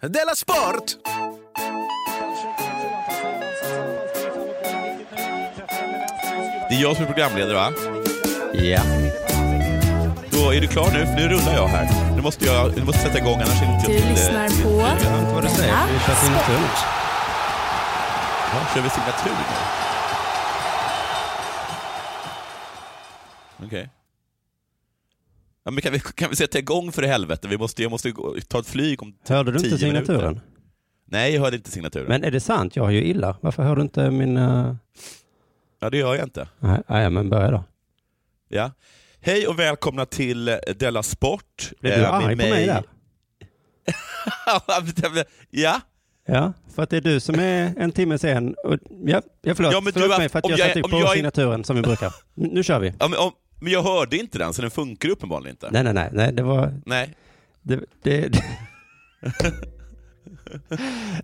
Della Sport! Det är jag som är programledare va? Ja. Då är du klar nu? För nu rullar jag här. Nu måste jag nu måste sätta igång annars är det inte Du lyssnar till- på Jag vet inte vad du säger. Vi kör signatur. Ja, kör vi signatur nu? Ja, men kan, vi, kan vi sätta igång för helvete? Vi måste, jag måste gå, ta ett flyg om Hörde du inte tio minuter. signaturen? Nej, jag hörde inte signaturen. Men är det sant? Jag har ju illa. Varför hör du inte min... Uh... Ja, det gör jag inte. Nej, nej, men börja då. Ja. Hej och välkomna till eh, Della Sport. Blev du Eh, arg på mig där? ja, Ja, för att det är du som är en timme sen. Och, ja, ja, förlåt, Ja, men du förlåt har- mig för att jag jag- satte på jag signaturen som vi brukar. Nu nu kör vi. ja men, om, men jag hörde inte den, så den funkar uppenbarligen inte. Nej, nej, nej, nej det var Nej. det, det, det,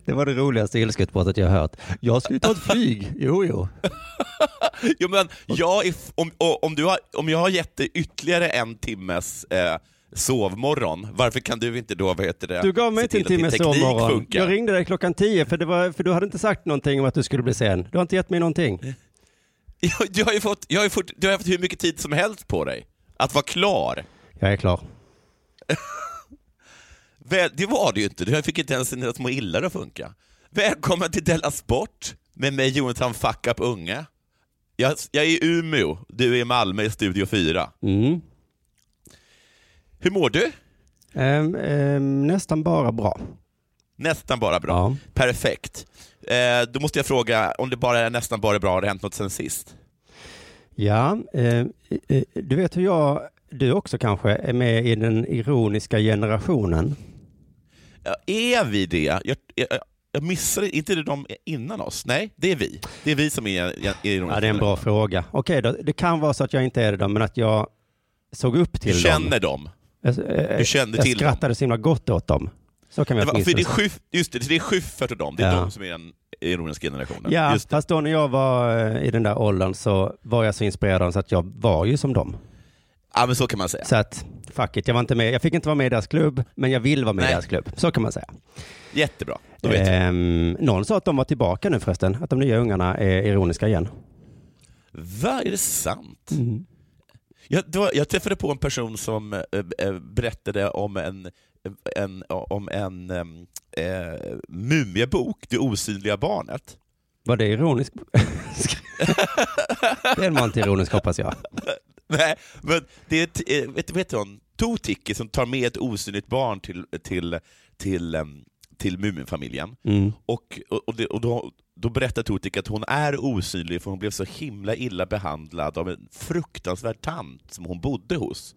det var det roligaste ilskutbrottet jag hört. Jag ta ett flyg. Jo, jo. Jo, men jag är, om, om, du har, om jag har gett dig ytterligare en timmes eh, sovmorgon, varför kan du inte då, vad heter det, Du gav mig inte en till att din timme teknik sovmorgon. funkar? Jag ringde dig klockan tio för, det var, för du hade inte sagt någonting om att du skulle bli sen. Du har inte gett mig någonting. Jag, du, har ju fått, jag har fått, du har haft hur mycket tid som helst på dig att vara klar. Jag är klar. Väl, det var det ju inte, du fick inte ens dina små illar att funka. Välkommen till Della Sport med mig Jonathan Fuck Up Unge. Jag, jag är i Umeå, du är i Malmö i Studio 4. Mm. Hur mår du? Ehm, ehm, nästan bara bra. Nästan bara bra. Ja. Perfekt. Eh, då måste jag fråga, om det bara är nästan bara bra, har det hänt något sen sist? Ja, eh, eh, du vet hur jag, du också kanske, är med i den ironiska generationen. Ja, är vi det? Jag, jag, jag missade, inte det de innan oss? Nej, det är vi. Det är vi som är, är, är Ja, det är en bra fråga. Okej då, det kan vara så att jag inte är det men att jag såg upp Du till känner dem. dem? Jag, eh, Du kände jag till dem? skrattade så himla gott åt dem. Så kan vi Det var, för det är. Schyff, just det, det är Schyffert och dem, det är Ja. de som är den ironiska generationen. Ja, just det. fast då när jag var eh, i den där åldern så var jag så inspirerad av dem så att jag var ju som dem. ja, men så kan man säga. Så att, fuck it, jag var inte med. Jag fick inte vara med i deras klubb, men jag vill vara med Nej. i deras klubb. Så kan man säga. Jättebra, då vet. Ehm, någon sa att de var tillbaka nu förresten, att de nya ungarna är ironiska igen. Va, är det sant? Mm. Jag, var, jag träffade på en person som eh, eh, berättade om en, en, om en eh, mumiebok, Det osynliga barnet. Var det ironiskt? Den var inte ironisk hoppas jag. Nej, men det är, eh, vet, vet du hon, Totiki som tar med ett osynligt barn till, till, till, till Muminfamiljen. Mm. Och, och, och, det, och då, då berättar Totik att hon är osynlig för hon blev så himla illa behandlad av en fruktansvärd tant som hon bodde hos.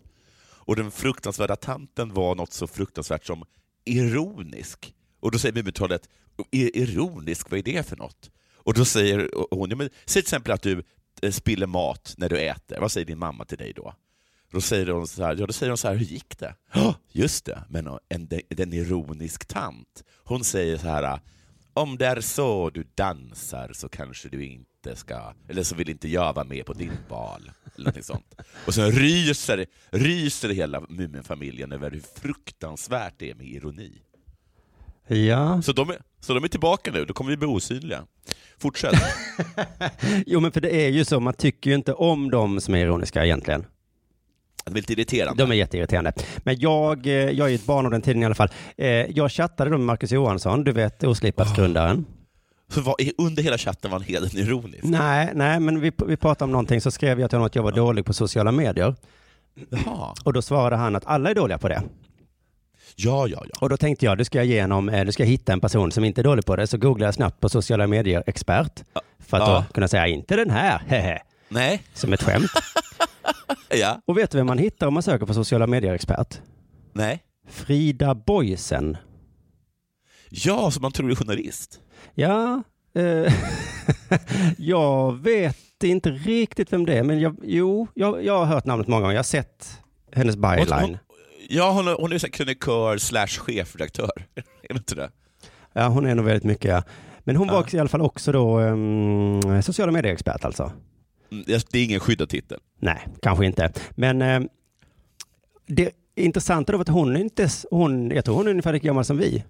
Och den fruktansvärda tanten var något så fruktansvärt som ironisk. Och då säger Mumintrollet, ironisk, vad är det för något? Och då säger hon, ja, men, säg till exempel att du eh, spiller mat när du äter, vad säger din mamma till dig då? Då säger hon så här, ja, då säger hon så här, hur gick det? "Ja, just det, men eh, en, en ironisk tant. Hon säger så här, om det är så du dansar så kanske du inte ska, eller så vill inte jag vara med på din bal. Eller någonting sånt. Och sen ryser, ryser hela Muminfamiljen över hur fruktansvärt det är med ironi. Ja, Så de så de är tillbaka nu, då kommer vi bli osynliga. Fortsätt. jo men för det är ju så, man tycker ju inte om de som är ironiska egentligen. Det är lite irriterande. De är jätteirriterande. Men jag, eh, jag är ett barn av den tiden i alla fall. Eh, Jag chattade då med Marcus Johansson, du vet Oslipat-grundaren. Så var, under hela chatten var han helt ironisk. Nej, nej, men vi, vi pratade om någonting så skrev jag till honom att jag var dålig på sociala medier. Jaha. Och då svarade han att alla är dåliga på det. Ja, ja, ja. Och då tänkte jag, du ska jag igenom, eh, du ska jag hitta en person som inte är dålig på det. Så googlade jag snabbt på sociala medier-expert. För att Ja. då kunna säga, inte den här, hehe, Nej, som ett skämt. ja, Och vet du vem man hittar om man söker på sociala medier-expert? nej. Frida Boysen. Ja, som man tror är journalist. Ja, eh, jag vet inte riktigt vem det är, men jag, jo, jag, jag har hört namnet många gånger. Jag har sett hennes byline. hon, ja, hon, är- hon är så krönikör slash chefredaktör. är det inte det? Ja, hon är nog väldigt mycket, ja. Men hon var Ja. också i alla fall också då um, sociala medier-expert alltså. Mm, Det är ingen skyddad titel. Nej, kanske inte. Men eh, det intressanta då var att hon är inte, hon, jag tror hon är ungefär lika gammal som vi.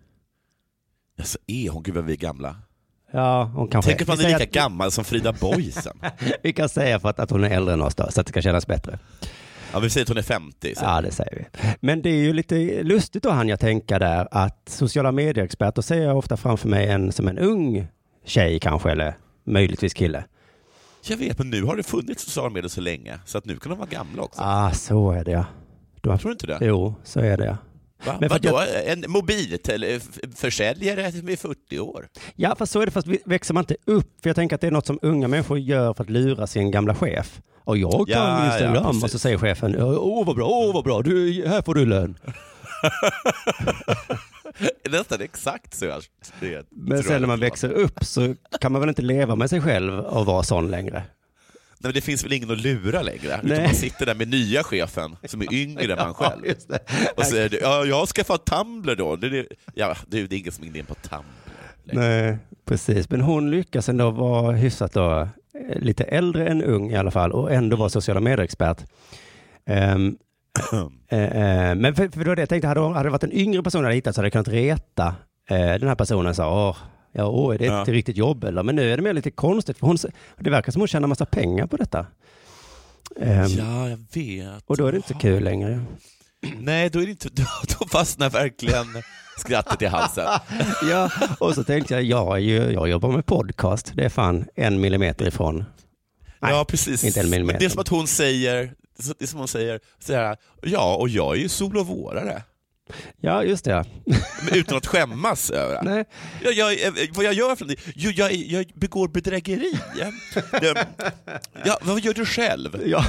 Alltså, är hon, gud vad vi är gamla. Ja, hon kanske Tänk att man är lika gammal som Frida Boisen. att, Vi kan säga för att, att hon är äldre än oss då, så att det ska kännas bättre. Ja, vi säger att hon är 50. Så. Ja, det säger vi. Men det är ju lite lustigt då han jag tänka där att sociala medieexperter ser jag ofta framför mig en som en ung tjej kanske, eller möjligtvis kille. Jag vet, men nu har det funnits sociala medier så länge, så att nu kan de vara gamla också. Ah, så är det ja. Du Tror du inte det? Jo, så är det ja. Va? Men Vadå, en mobilförsäljare vid 40 år? Ja, fast så är det fast växer man inte upp. För jag tänker att det är något som unga människor gör för att lura sin gamla chef. Och jag kan Ja, ja, Instagram. och så säger chefen, åh vad bra, åh vad bra, du, här får du lön. Nästan exakt så. jag- det Men sen när man växer upp så kan man väl inte leva med sig själv och vara sån längre. Nej, men det finns väl ingen att lura längre? Nej. Utan man sitter där med nya chefen som är yngre än man själv. Ja. Och säger du, ja, jag har skaffat Tumblr då. Det, är- ja, det är ingen som är inne på Tumblr. längre. Nej, precis. Men hon lyckas ändå vara hyfsat då, eh, lite äldre än ung i alla fall och ändå vara sociala medier-expert. Ehm, eh, eh, men för, för var det jag tänkte, hade, hade det varit en yngre person jag hade hittat så hade jag kunnat reta eh, den här personen sa, åh, ja, åh, är det ett Ja. riktigt jobb eller? Men nu är det mer lite konstigt, för hon, det verkar som hon tjänar massa pengar på detta. Ehm, Ja, jag vet. Och då är det inte så kul längre. Nej, då, är det inte, då, då fastnar verkligen skrattet i halsen. Ja, och så tänkte jag, jag, ju, jag jobbar med podcast, det är fan en millimeter ifrån. Nej, ja, precis. inte en millimeter. Men det är som att hon säger, det är som hon säger, här, ja, och jag är ju sol och vårare. Ja, just det. utan att skämmas över det. Nej. Jag, jag, vad jag gör för? Jo, jag, jag begår bedrägeri. Det- Ja, vad gör du själv? Ja.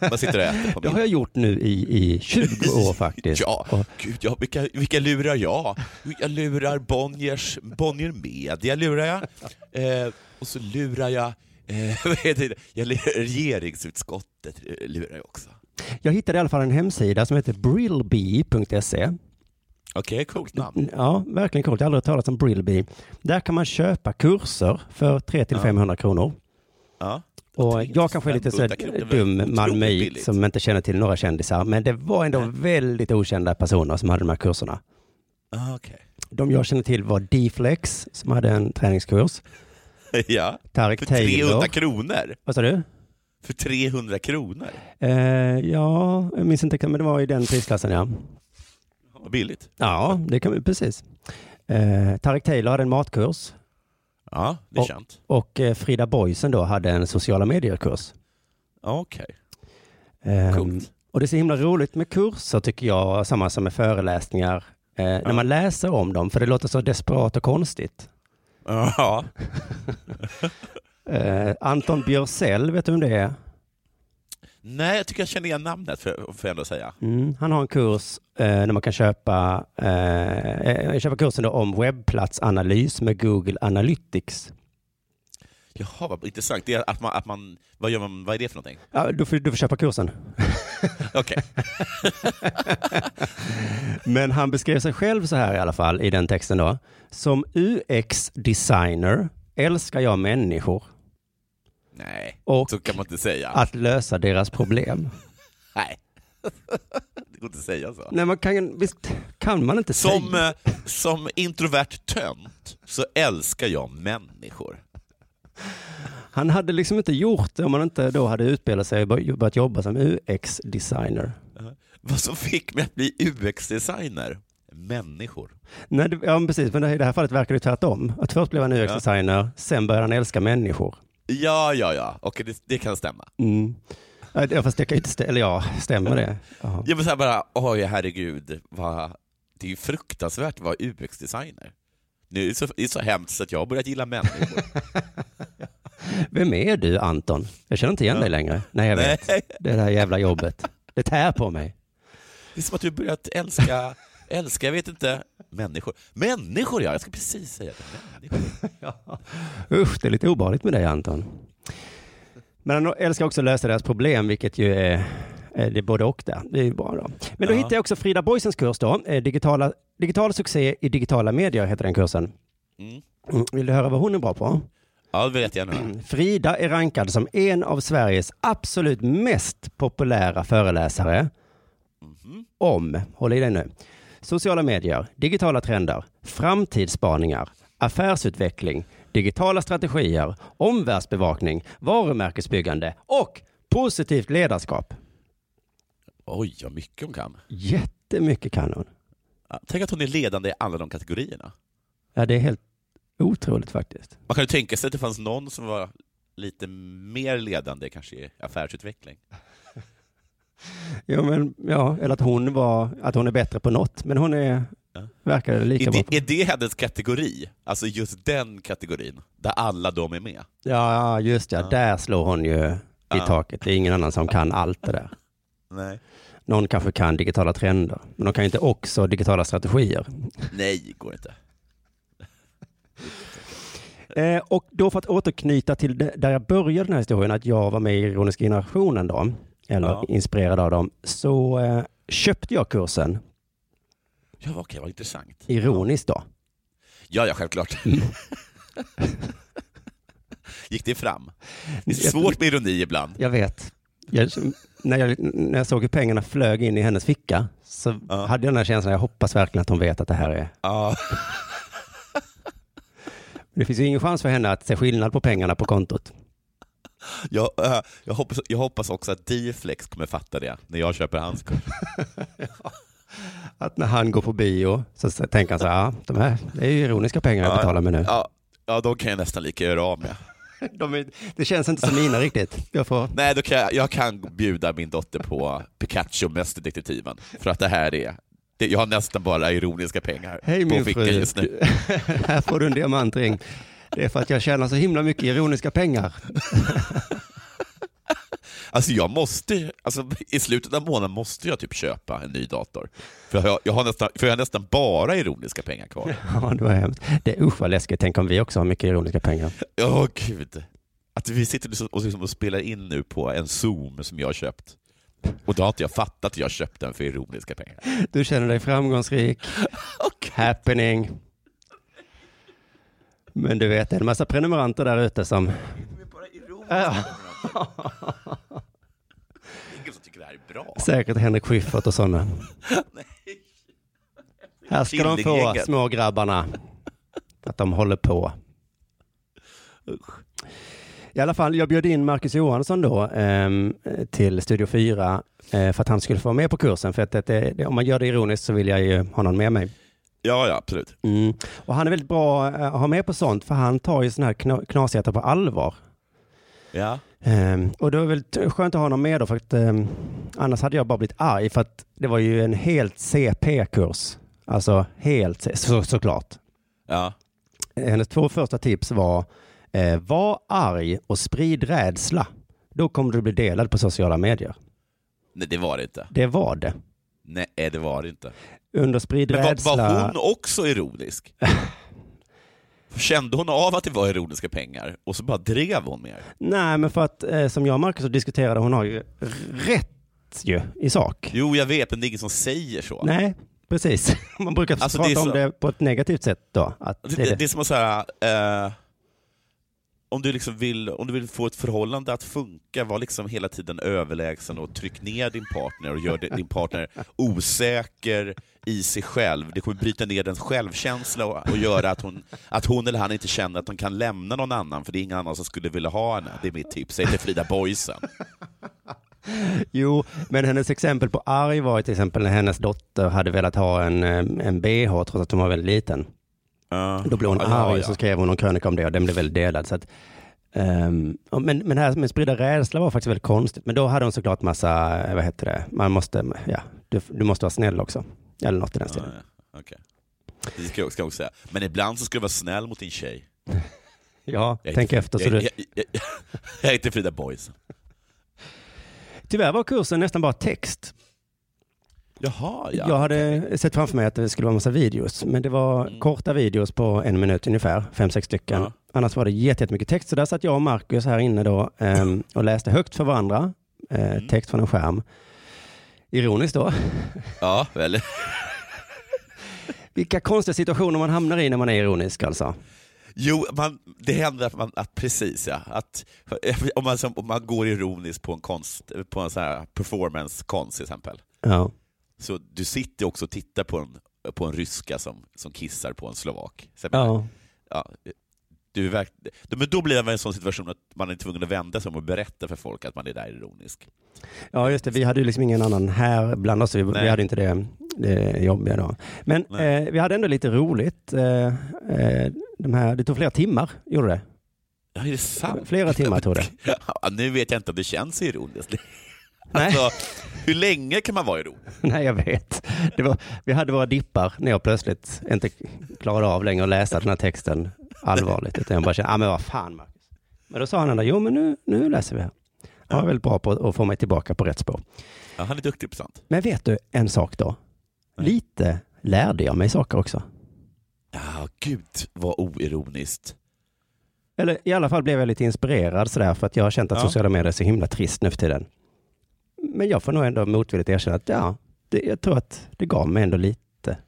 Man sitter och äter på Det har min. jag gjort nu i, i 20 år faktiskt. Ja, Och, gud, ja, vilka, vilka lurar jag? Jag lurar Bonniers, Bonnier Media, lurar jag. Eh, och så lurar jag, eh, jag regeringsutskottet, eh, lurar jag också. jag hittade i alla fall en hemsida som heter brillbee.se. Okej, coolt namn. Ja, verkligen coolt. Jag har aldrig hört talas om Brillbee. Där kan man köpa kurser för 300-500 kronor. Ja. Och jag kanske är lite så 500 kronor, det var dum malmöit som inte känner till några kändisar. Men det var ändå Nej. väldigt okända personer som hade de här kurserna. Ah, Okej. De jag känner till var D-Flex som hade en träningskurs. Ja, Tarek för Taylor. 300 kronor. Vad sa du? För 300 kronor. Eh, ja, jag minns inte, men det var i den prisklassen ja. Vad billigt. Ja, det kan vi precis. Eh, Tarek Taylor hade en matkurs Ja, det är Och- känt. och eh, Frida Boisen då hade en sociala medier-kurs. Okej, Ehm, coolt. och det är så himla roligt med kurser tycker jag, samma som med föreläsningar, eh, när man läser om dem, för det låter så desperat och konstigt. Ja, Eh, Anton Björsell, vet du vem det är? nej jag tycker jag känner igen namnet, för, jag ändå säga. Mm, han har en kurs eh, där man kan köpa, eh, eh, köpa kursen om webbplatsanalys med Google Analytics. Jaha, vad intressant. Det är att man, att man, vad, gör man, vad är det för någonting? Ja, du, får, du får köpa kursen. Okej. Men han beskrev sig själv så här i alla fall i den texten då. Som UX-designer älskar jag människor Nej, och så kan man inte säga. att lösa deras problem. Nej. Det går inte att säga så. Nej, man kan, visst kan man inte Som, säga. eh, som introvert tönt så älskar jag människor. Han hade liksom inte gjort det om han inte då hade utbildat sig och bör- börjat jobba som UX-designer. Vad som fick mig att bli UX-designer? Människor. Nej, ja, precis. Men i det här fallet verkar det tvärtom. Att först blev han UX-designer, sen började han älska människor. Ja, ja, ja. Okej, det, det kan stämma. Mm. Ja, fast det kan inte stämma. Eller ja, stämmer det? Ja. Jag vill säga bara, oj herregud, vad, det är ju fruktansvärt att vara UX-designer. Nu är det, så, det är så hemskt att jag har börjat gilla människor. Vem är du, Anton? Jag känner inte igen Ja. dig längre. Nej, jag vet. Nej, Det där jävla jobbet. Det tär på mig. det är som att du börjat älska, älska, jag vet inte, människor. Människor ja, jag ska precis säga det. Människor. Usch, det är lite obehagligt med dig, Anton. Men han älskar också att lösa deras problem, vilket ju är, det är både och där. Det är ju bra då. Men då Ja. hittade jag också Frida Boisens kurs då. Eh, Digitala, digital succé i digitala medier heter den kursen. Mm. Mm, Vill du höra vad hon är bra på? Ja, det vet jag nu. Frida är rankad som en av Sveriges absolut mest populära föreläsare Mhm. om, håll i dig nu, sociala medier, digitala trender, framtidsspaningar, affärsutveckling, digitala strategier, omvärldsbevakning, varumärkesbyggande och positivt ledarskap. Oj, vad mycket hon kan. Jättemycket kan hon. Tänk att hon är ledande i alla de kategorierna. Ja, det är helt otroligt faktiskt. Man kan ju tänka sig att det fanns någon som var lite mer ledande kanske i affärsutveckling. Jo, men ja, eller att hon var, att hon är bättre på något, men hon är, Ja. verkar lika Är bra. det, är det hennes kategori? Alltså just den kategorin, där alla de är med? Ja, just ja. Ja. Där slår hon ju i Ja. taket. Det är ingen annan som kan allt det där. Nej. Någon kanske kan digitala trender, men de kan ju inte också digitala strategier. Nej, går inte. Eh, och då för att återknyta till det, där jag började den här historien, att jag var med i Ironiska generationen då, eller Ja. inspirerad av dem, så eh, köpte jag kursen Ja, okej, vad intressant. ironiskt då. Ja, ja, självklart. Gick det fram? Det är svårt med ironi ibland. Jag vet. Jag, när, jag, när jag såg hur pengarna flög in i hennes ficka så Ja. hade jag den här känslan, jag hoppas verkligen att hon vet att det här är... Ja, Det finns ju ingen chans för henne att se skillnad på pengarna på kontot. Jag, äh, jag, hoppas, jag hoppas också att Dflex kommer fatta det när jag köper hans kurs. Att när han går på bio så tänker han så här, ja, de här, det är ju ironiska pengar jag Ja. betalar med nu. Ja, ja, de kan jag nästan lika göra av med. De är, det känns inte som mina riktigt. Jag får, Nej, då kan jag, jag kan bjuda min dotter på Pikachu Mästerdetektiven, för att det här är jag har nästan bara ironiska pengar hej på fickan just nu. här får du en diamantring. Det är för att jag tjänar så himla mycket ironiska pengar. Alltså jag måste, alltså i slutet av månaden måste jag typ köpa en ny dator. För jag, jag, har, nästan, för jag har nästan bara ironiska pengar kvar. Ja, det var hemskt. Det är usch vad läskigt. Tänk om vi också har mycket ironiska pengar. Åh gud. Att vi sitter liksom och, liksom och spelar in nu på en Zoom som jag har köpt. Och då har inte jag fattat att jag köpt den för ironiska pengar. Du känner dig framgångsrik, happening. Men du vet, det är en massa prenumeranter där ute som... Ja, Ingen som tycker det här är bra. säkert Henrik Schyffert och sådana. Här ska de få, Killinggänget. små grabbarna. Att de håller på. I alla fall, jag bjöd in Marcus Johansson då ehm, till Studio 4 eh, för att han skulle få vara med på kursen. För att det, det, om man gör det ironiskt så vill jag ju ha någon med mig. Ja, ja, absolut. Mm. Och han är väldigt bra eh, att ha med på sånt för han tar ju sådana här kna- knasigheter på allvar. Ja. Ehm, och det var väl skönt att ha honom med då för att ehm, annars hade jag bara blivit arg för att det var ju en helt CP-kurs. Alltså helt, så, såklart. ja. Hennes två första tips var eh, var arg och sprid rädsla. Då kommer du bli delad på sociala medier. Nej, det var det inte. Det var det. Nej, det var det inte. Under sprid Men var, rädsla. var hon också ironisk? Kände hon av att det var ironiska pengar och så bara drev hon mer? Nej, men för att eh, som jag och Marcus diskuterade, hon har ju rätt ju i sak. Jo, jag vet, men det är ingen som säger så. Nej, precis. Man brukar Alltså, prata det om så- det på ett negativt sätt då. Att Det, det är det, det. det är som att säga, eh, om, du liksom vill, om du vill få ett förhållande att funka, var liksom hela tiden överlägsen och tryck ner din partner och gör din partner osäker i sig själv. Det kommer bryta ner dens självkänsla och, göra att hon, att hon eller han inte känner att de kan lämna någon annan, för det är ingen annan som skulle vilja ha henne. Det är mitt tips. Säg till Frida Boysen. Jo, men hennes exempel på arg var till exempel när hennes dotter hade velat ha en, eh, en bh trots att hon var väldigt liten. Ja. Då blev hon Ja, arg ja. och så skrev hon en krönika om det och den blev väldigt delad. Så att, och men, men det här med sprida rädsla var faktiskt väldigt konstigt. Men då hade hon såklart massa, eh, vad heter det, man måste, ja, du, du måste vara snäll också. Eller något i den Ja, stilen. ja. Okej. Det ska jag ska jag också säga. Men ibland så ska du vara snäll mot din tjej. Ja, Jag tänk efter. Så jag, du, jag, jag, jag, heter Frida Boysen. tyvärr var kursen nästan bara text. Jaha, ja. Jag hade sett framför mig att det skulle vara massa videos, men det var Mm. korta videos på en minut ungefär, fem, sex stycken. Ja. Annars var det jätte- jättemycket text, så där satt jag och Marcus här inne då ehm, och läste högt för varandra, eh, Mm. text från en skärm. Ironiskt då. Ja, väl. Vilka konstiga situationer man hamnar i när man är ironisk alltså. Jo, man, det händer att man, att precis ja, att om man, om man går ironiskt på en konst, på en sån här performance-konst till exempel, Ja. Så du sitter också och tittar på en på en ryska som, som kissar på en slovak. Så Ja. ja, du verk... Men då blir i en sån situation att man är tvungen att vända sig om och berätta för folk att man är där ironisk. ja, just det. Vi hade ju liksom ingen annan här bland oss. Vi, vi hade inte det, det jobbiga då. Men eh, vi hade ändå lite roligt. Eh, eh, de här, det tog flera timmar, gjorde det. Ja, är det sant? Flera timmar tog det. Ja, nu vet jag inte om det känns ironiskt. Nej. Alltså, hur länge kan man vara ironisk? Nej, jag vet. Var, vi hade våra dippar när jag plötsligt inte klarade av längre att läsa den här texten allvarligt. Utan jag bara kände, ah, men vad fan Marcus. Men då sa han jo men nu, nu läser vi här. Han var Ja. väldigt bra på att få mig tillbaka på rätt spår. Ja, han är duktig på sånt. Men vet du en sak då? Nej. Lite lärde jag mig saker också. Ja, gud vad oironiskt. Eller i alla fall blev jag lite inspirerad sådär för att jag har känt att Ja. sociala medier är så himla trist nu för tiden. Men jag får nog ändå motvilligt erkänna att ja, det, jag tror att det gav mig ändå lite.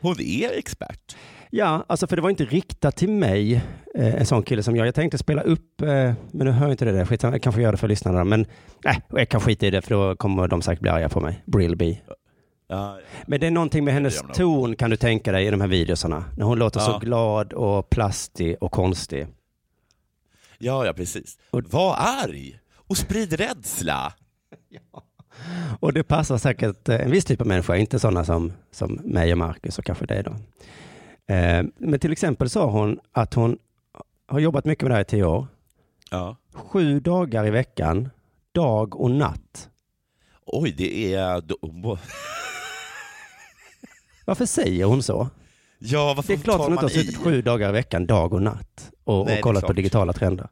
Hon är expert. Ja, alltså för det var inte riktat till mig, eh, en sån kille som jag. Jag tänkte spela upp, eh, men nu hör jag inte det där. Skitsamma, jag kanske gör det för lyssnarna. Men nej, jag kan skita i det för då kommer de säkert bli arga på mig. Brillby. Ja, Men det är någonting med hennes ton kan du tänka dig i de här videosarna. När hon låter så Ja. glad och plastig och konstig. ja, ja precis. Och- Var arg och sprid rädsla. Och det passar säkert eh, en viss typ av människa, inte sådana som, som mig och Marcus och kanske dig då. Eh, Men till exempel sa hon att hon har jobbat mycket med det här i tio år. Ja. Sju dagar i veckan, dag och natt. Oj, det är... Varför säger hon så? Ja, Det är klart tar hon inte har suttit i? sju dagar i veckan, dag och natt och, Nej, och kollat på digitala trender.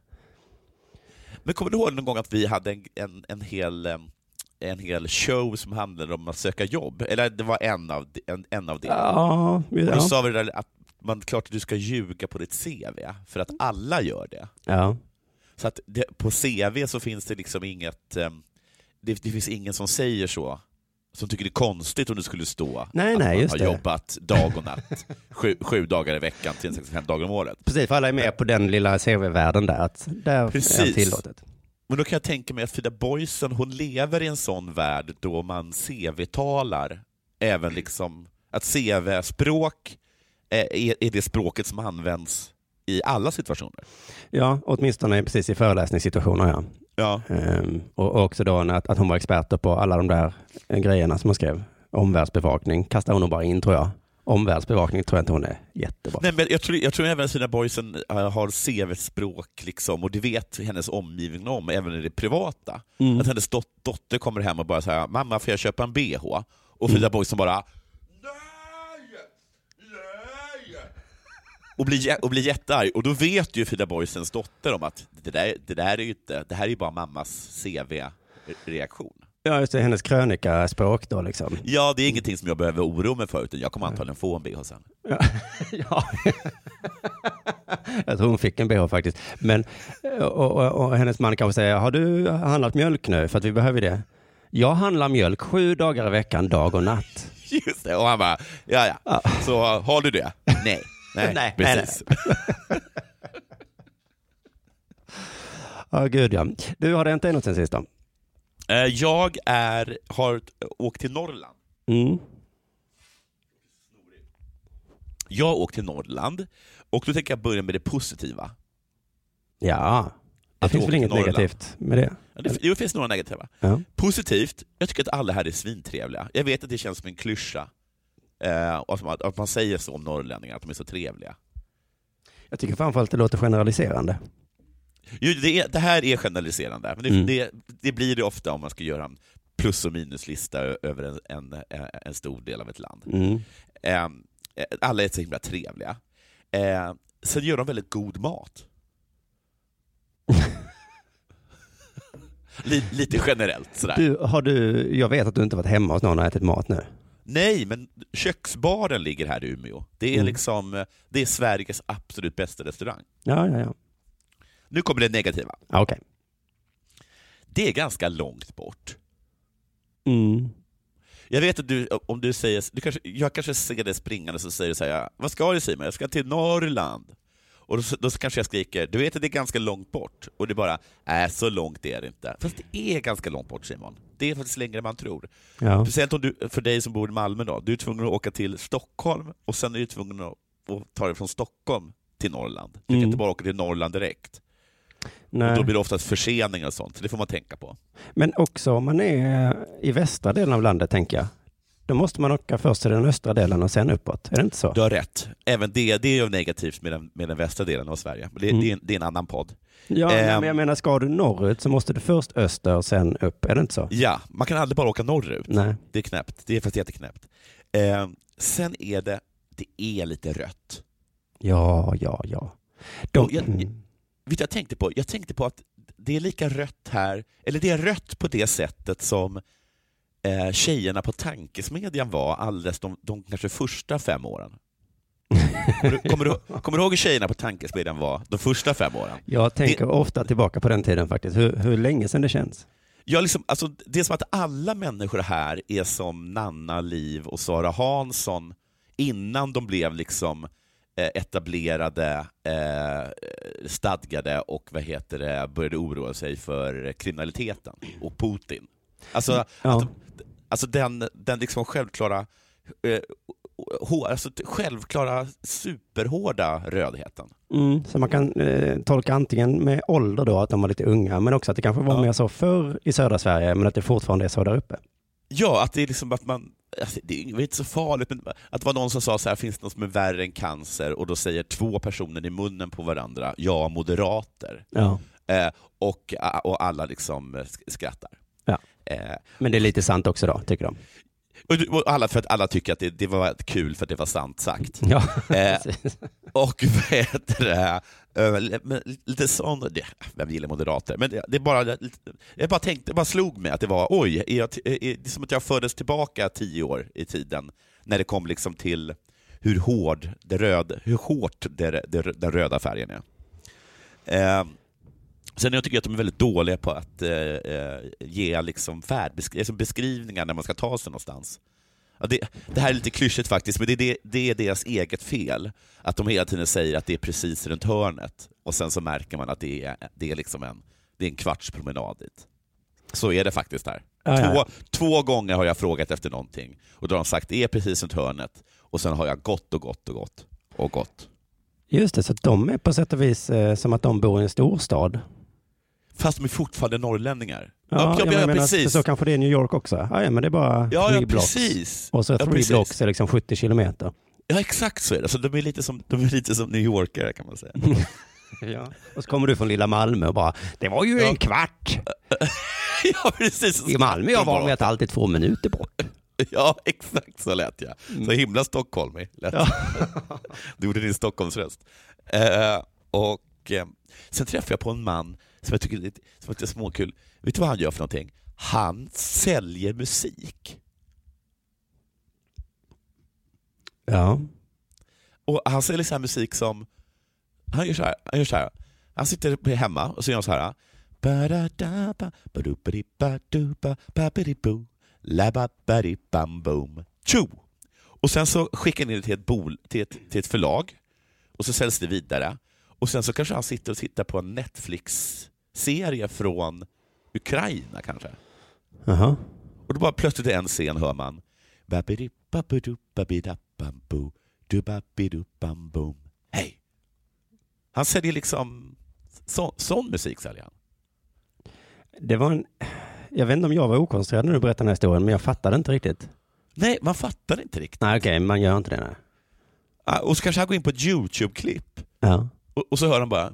Men kommer du ihåg någon gång att vi hade en, en, en, hel, en hel show som handlade om att söka jobb? Eller det var en av, en, en av det. Ja, Och då ja. sa vi det där att man, klart att du ska ljuga på ditt CV, för att alla gör det. ja. Så att det, på CV så finns det liksom inget, det, det finns ingen som säger så, som tycker det är konstigt om det skulle stå Nej, att nej, man har det. jobbat dag och natt, sju, sju dagar i veckan, 365 dagar om året. Precis, för alla är med på den lilla CV-världen där. Att där är Precis. det tillåtet. Men då kan jag tänka mig att Frida Boysen, hon lever i en sån värld då man CV-talar, även liksom att CV-språk är, är det språket som används i alla situationer. Ja, åtminstone precis i föreläsningssituationer. Ja. Ja. Ehm, och också då att, att hon var expert på alla de där eh, grejerna som hon skrev. Omvärldsbevakning kastar hon nog bara in tror jag. Omvärldsbevakning tror jag inte hon är jättebra. Nej, men jag, tror, jag tror även att Frida Boysen äh, har CV-språk, liksom, och det vet hennes omgivning om, även i det privata. Mm. Att hennes dot- dotter kommer hem och bara säger mamma får jag köpa en bh? Och Frida Boysen bara nej, nej. Och blir, och blir jättearg. Och då vet ju Frida Boysens dotter om att det där, det där är ju inte, det här är bara mammas CV-reaktion. Ja, just det, hennes krönikaspråk då liksom. Ja, det är ingenting som jag behöver oroa mig för, utan jag kommer antagligen få en bh sen. Ja. ja. jag tror hon fick en bh faktiskt. Men, och, och, och hennes man kanske säger, har du handlat mjölk nu? För att vi behöver det. Jag handlar mjölk sju dagar i veckan, dag och natt. Just det, och han bara, ja, Ja. så har du det? Nej. Nej, Nej, nej, precis. Ja, gud ja. Du, har det inte något sen sist då? Eh, Jag är, har åkt till Norrland. Mm. Jag har åkt till Norrland och då tänker jag börja med det positiva. Ja, det Att finns väl inget Norrland. negativt med det? Ja, Det, det finns några negativa. Ja. Positivt, jag tycker att alla här är svintrevliga. Jag vet att det känns som en klyscha. Eh, och att, man, att man säger så om norrlänningar, att de är så trevliga. Jag tycker framförallt det låter generaliserande. Jo, det, är, det här är generaliserande, men det, Mm. det, det blir det ofta om man ska göra en plus och minuslista över en, en, en stor del av ett land. Mm. Eh, alla är så himla trevliga. Eh, sen gör de väldigt god mat. Lite, lite generellt sådär. Du, har du, jag vet att du inte varit hemma hos någon och ätit mat nu. Nej, men köksbaren ligger här i Umeå. Det är Mm. liksom, det är Sveriges absolut bästa restaurang. Ja, ja, ja. Nu kommer det negativa. Okej. Det är ganska långt bort. Mm. Jag vet att du, om du säger, du kanske, jag kanske ser dig springande så säger du så här, vad ska du Simon? Jag ska till Norrland. Och då, då kanske jag skriker, du vet att det är ganska långt bort? Och det bara, nej så långt är det inte. Fast det är ganska långt bort Simon. Det är faktiskt längre än man tror. Ja. Speciellt om du, för dig som bor i Malmö då, du är tvungen att åka till Stockholm och sen är du tvungen att, ta dig från Stockholm till Norrland. Du kan Mm. inte bara åka till Norrland direkt. Och Nej. då blir det oftast förseningar och sånt, så det får man tänka på. Men också om man är i västra delen av landet, tänker jag. Då måste man åka först till den östra delen och sen uppåt. Är det inte så? Du har rätt. Även det, det är ju negativt med den, med den västra delen av Sverige. Det, Mm. det, är, en- det är en annan podd. Ja, Ehm. men jag menar, ska du norrut så måste du först öster och sen upp. Är det inte så? Ja, man kan aldrig bara åka norrut. Nej. Det är knäppt. Det är faktiskt jätteknäppt. Eh, sen är det, det är lite rött. Ja, ja, ja. De, Och jag- mm. Vet jag tänkte på? Jag tänkte på att det är lika rött här, eller det är rött på det sättet som eh, tjejerna på tankesmedjan var alldeles de, de kanske första fem åren. Kommer du, kommer, du, kommer du ihåg hur tjejerna på tankesmedjan var de första fem åren? Jag tänker ofta tillbaka på den tiden faktiskt. Hur, hur länge sedan det känns. Ja, liksom, alltså, det är som att alla människor här är som Nanna Liv och Sara Hansson innan de blev liksom eh, etablerade, eh, stadgade och vad heter det, började oroa sig för kriminaliteten och Putin. Alltså, Ja. att, alltså den, den liksom självklara eh, hår, alltså självklara superhårda rödheten. Mm, så man kan eh, tolka antingen med ålder då, att de var lite unga, men också att det kanske var Ja. mer så förr i södra Sverige, men att det fortfarande är så där uppe. Ja, att det är liksom att man... Alltså, det är inte så farligt, men att det var någon som sa så här, finns det något som är värre än cancer? Och då säger två personer i munnen på varandra, ja, moderater. Ja. Eh, och, och alla liksom eh, sk- skrattar. Eh, Men det är lite sant också då, tycker de. och, alla för att alla tycker att det, det var kul för att det var sant sagt. Ja, Eh, och heter det? Eh, lite sån, det, vem gillar moderater? Men det, det är bara, jag bara tänkte, bara slog mig att det var, oj, är jag, är, det är som att jag fördes tillbaka tio år i tiden, när det kom liksom till hur hård det röd, hur hårt det, det, den röda färgen är. Eh, sen jag tycker jag att de är väldigt dåliga på att eh, eh, ge liksom färdbesk- alltså beskrivningar när man ska ta sig någonstans. Ja, det, det här är lite klyschigt faktiskt, men det är, det, det är deras eget fel. Att de hela tiden säger att det är precis runt hörnet och sen så märker man att det är, det är, liksom en, det är en kvarts promenad dit. Så är det faktiskt här. Två, ja. två gånger har jag frågat efter någonting och då har de sagt det är precis runt hörnet och sen har jag gått och gått och gått och gått. Just det, så de är på sätt och vis eh, som att de bor i en storstad. Fast de är fortfarande norrlänningar. Ja, ja, jag menar, precis. Så kanske det är i New York också. Ja, ja men det är bara Ja, three ja, blocks. precis. Och så three precis. blocks är liksom 70 kilometer. Ja, exakt så är det. Så de, är lite som, de är lite som New Yorkare kan man säga. Ja. Och så kommer du från lilla Malmö och bara, det var ju en kvart. ja, precis. I Malmö jag var med att alltid två minuter bort. Ja, exakt så lät jag. Så himla stockholmig lät Ja. Du gjorde din Stockholmsröst. Eh, och eh, sen träffade jag på en man som jag tycker som är småkul. Vet du vad han gör för någonting? Han säljer musik. Ja. Och han säljer så här musik som... Han gör så här. Han, gör så här. han sitter hemma och så gör han så här. Tjo! Och sen så skickar in det till ett, bol, till, ett, till ett förlag och så säljs det vidare. Och sen så kanske han sitter och tittar på en Netflix-serie från Ukraina kanske. Jaha. Och då bara plötsligt i en scen hör man. Hej! Han säljer liksom så, sån musik säljer han. Det var en... Jag vet inte om jag var okoncentrerad när du berättade den här historien, men jag fattade inte riktigt. Nej, man fattar inte riktigt. Nej, okej, man gör inte det. Nej. Ah, Och så kanske han går in på ett YouTube-klipp Ja. och, och så hör han bara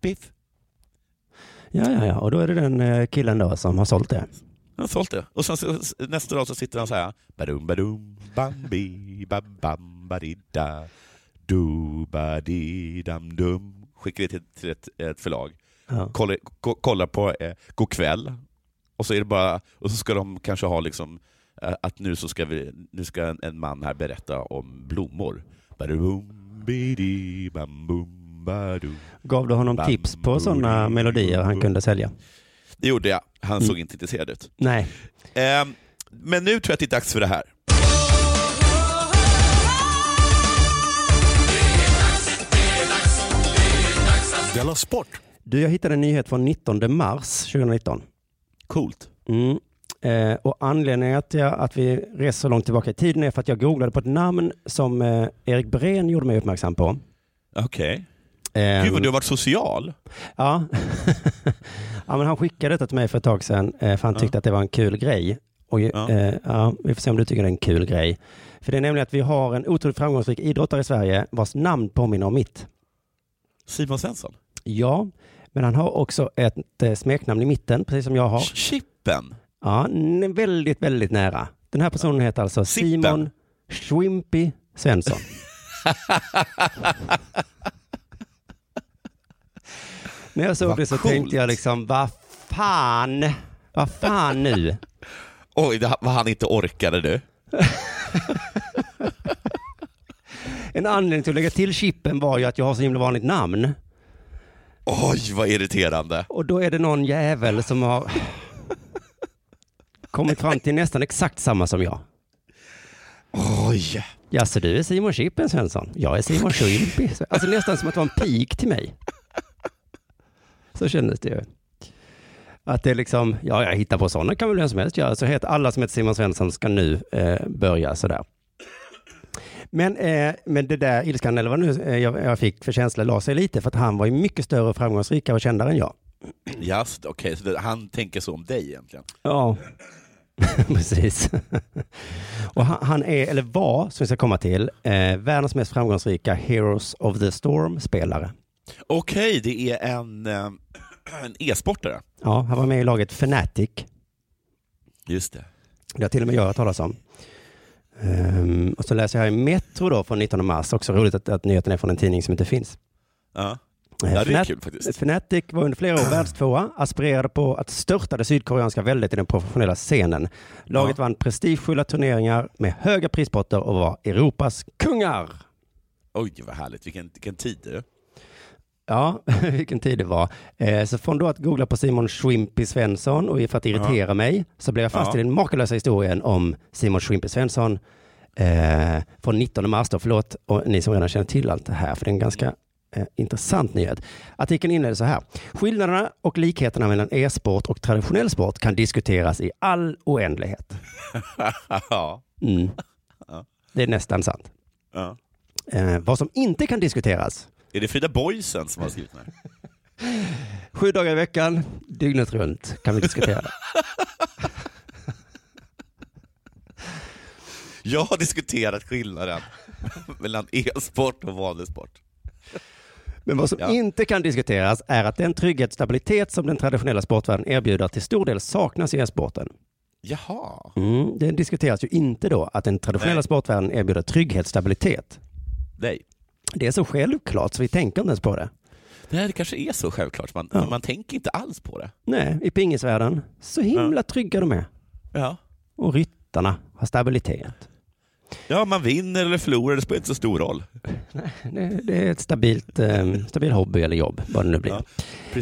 biff. ja, ja, ja. Och då är det den eh, killen då som har sålt det. Han har sålt det. Och sen så, nästa dag så sitter han så här. Badum, badum, bambi, babam, badida, du, badidam, dum. Skickar det till, till ett, ett förlag. Ja. Kollar, ko- kollar på eh, God kväll. Och så är det bara, och så ska de kanske ha liksom eh, att nu så ska vi, nu ska en, en man här berätta om blommor. Badum, Gav du honom tips på sådana melodier han kunde sälja? Det gjorde jag. Han mm. såg inte intresserad ut. Nej. Um, men nu tror jag att det är dags för det här. Della Sport. Du, jag hittade en nyhet från 19 mars 2019. Coolt. Mm. Eh, och anledningen att, jag, att vi reser så långt tillbaka i tiden är för att jag googlade på ett namn som eh, Erik Breen gjorde mig uppmärksam på. Okej. Eh, Gud vad du har varit social. Ja. ja, men han skickade detta till mig för ett tag sedan eh, för han Ja. tyckte att det var en kul grej. Och, Ja. eh, ja, vi får se om du tycker det är en kul grej. För det är nämligen att vi har en otroligt framgångsrik idrottare i Sverige vars namn påminner om mitt. Simon Svensson. Ja, men han har också ett eh, smeknamn i mitten, precis som jag har. Chippen. Ja, väldigt, väldigt nära. Den här personen heter alltså Sippen. Simon Schwimpy Svensson. När jag såg Vad det så coolt. tänkte jag liksom, vad fan, vad fan nu? Oj, det, vad han inte orkade du. En anledning till att lägga till chippen var ju att jag har så himla vanligt namn. Oj, vad irriterande. Och då är det någon jävel som har kommit fram till nästan exakt samma som jag. Oj. Ja, så du är Simon Chippen Svensson. Jag är Simon Schwimpy. Alltså nästan som att det var en pik till mig. Så kändes det ju. Att det är liksom, ja, jag hittar på sådana kan väl vem som helst göra. Så heter alla som heter Simon Svensson ska nu eh, börja sådär. Men, eh, men det där ilskan, eller vad nu eh, jag, jag fick för känsla, la sig lite för att han var ju mycket större och framgångsrikare och kändare än jag. Just, okej, så det, han tänker så om dig egentligen. Ja, precis. och han, han är, eller var, som vi ska komma till, eh, världens mest framgångsrika Heroes of the Storm-spelare. Okej, det är en, eh, en e-sportare. Ja, han var med i laget Fnatic. Just det. Det har till och med jag hört talas om. Ehm, och så läser jag i Metro då från 19 mars, också roligt att, att nyheten är från en tidning som inte finns. Ja, Eh, ja det är kul faktiskt. Fnatic var under flera år världstvåa, aspirerade på att störta det sydkoreanska väldet i den professionella scenen. Laget Ja. vann prestigefulla turneringar med höga prispotter och var Europas kungar. Oj, vad härligt. Vilken, vilken tid du. Ja, vilken tid det var. Eh, så från då att googla på Simon Schwimpy Svensson och för att irritera mig så blev jag fast Ja. i den makalösa historien om Simon Schwimpy Svensson eh, från 19 mars. Då. Förlåt och ni som redan känner till allt det här, för det är en ganska eh, intressant nyhet. Artikeln inleder så här. Skillnaderna och likheterna mellan e-sport och traditionell sport kan diskuteras i all oändlighet. Mm. Det är nästan sant. ja. Eh, vad som inte kan diskuteras Är det Frida Boysen som har skrivit den här? Sju dagar i veckan, dygnet runt kan vi diskutera det. Jag har diskuterat skillnaden mellan e-sport och vanlig sport. Men vad som Ja. inte kan diskuteras är att den trygghet och stabilitet som den traditionella sportvärlden erbjuder till stor del saknas i e-sporten. Jaha. Mm, det diskuteras ju inte då att den traditionella Nej. sportvärlden erbjuder trygghet och stabilitet. Nej. Det är så självklart så vi tänker inte ens på det. Det här kanske är så självklart, man, Ja. man tänker inte alls på det. Nej, i pingisvärlden, så himla trygga de är. Ja. Och ryttarna har stabilitet. Ja, man vinner eller förlorar, det spelar inte så stor roll. Det, det är ett stabilt, eh, stabil hobby eller jobb, vad det nu blir. Ja.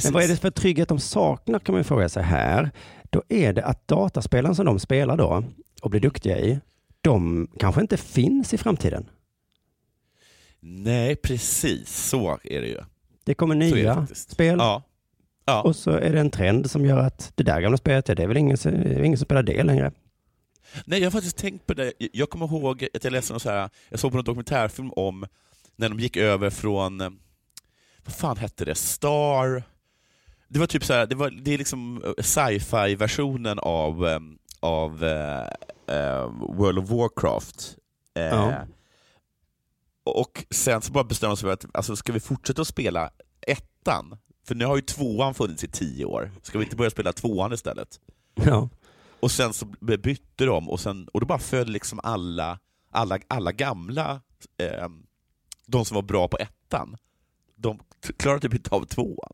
Men vad är det för trygghet de saknar kan man fråga sig här. Då är det att dataspelen som de spelar då och blir duktiga i, de kanske inte finns i framtiden. Nej, precis så är det ju. Det kommer det nya faktiskt. spel Ja. Ja. och så är det en trend som gör att det där gamla spelet, det är väl ingen, det är ingen som spelar det längre. Nej, jag har faktiskt tänkt på det. Jag kommer ihåg att jag läste någon så här, jag såg på en dokumentärfilm om när de gick över från, vad fan hette det, Star... Det var typ så här, det, var, det är liksom eh, sci-fi-versionen av, eh, av eh, World of Warcraft. Eh, Ja. Och sen så bara bestämde de sig för att, alltså, ska vi fortsätta att spela ettan? För nu har ju tvåan funnits i tio år. Ska vi inte börja spela tvåan istället? Ja. Och sen så bytte de och, sen, och då bara föll liksom alla, alla, alla gamla, eh, de som var bra på ettan, de klarade typ inte av tvåan.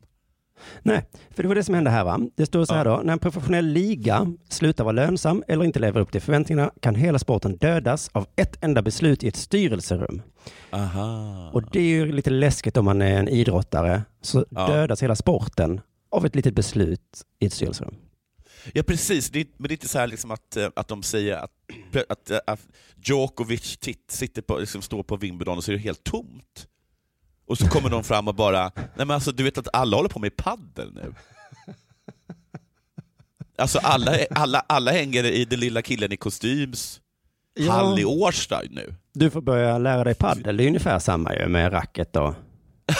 Nej, för det var det som hände här va. Det står så här då, när en professionell liga slutar vara lönsam eller inte lever upp till förväntningarna kan hela sporten dödas av ett enda beslut i ett styrelserum. Aha. Och det är ju lite läskigt om man är en idrottare, så Ja. dödas hela sporten av ett litet beslut i ett styrelserum. Ja precis, det men det är inte så här liksom att, eh, att de säger att, att, att Djokovic titt, sitter på, liksom står på Wimbledon och så är det helt tomt. Och så kommer någon fram och bara, nej men alltså du vet att alla håller på med paddel nu. Alltså alla, alla, alla hänger i den lilla killen i kostyms hall i Årsta nu. Du får börja lära dig paddel, det är ungefär samma ju med racket och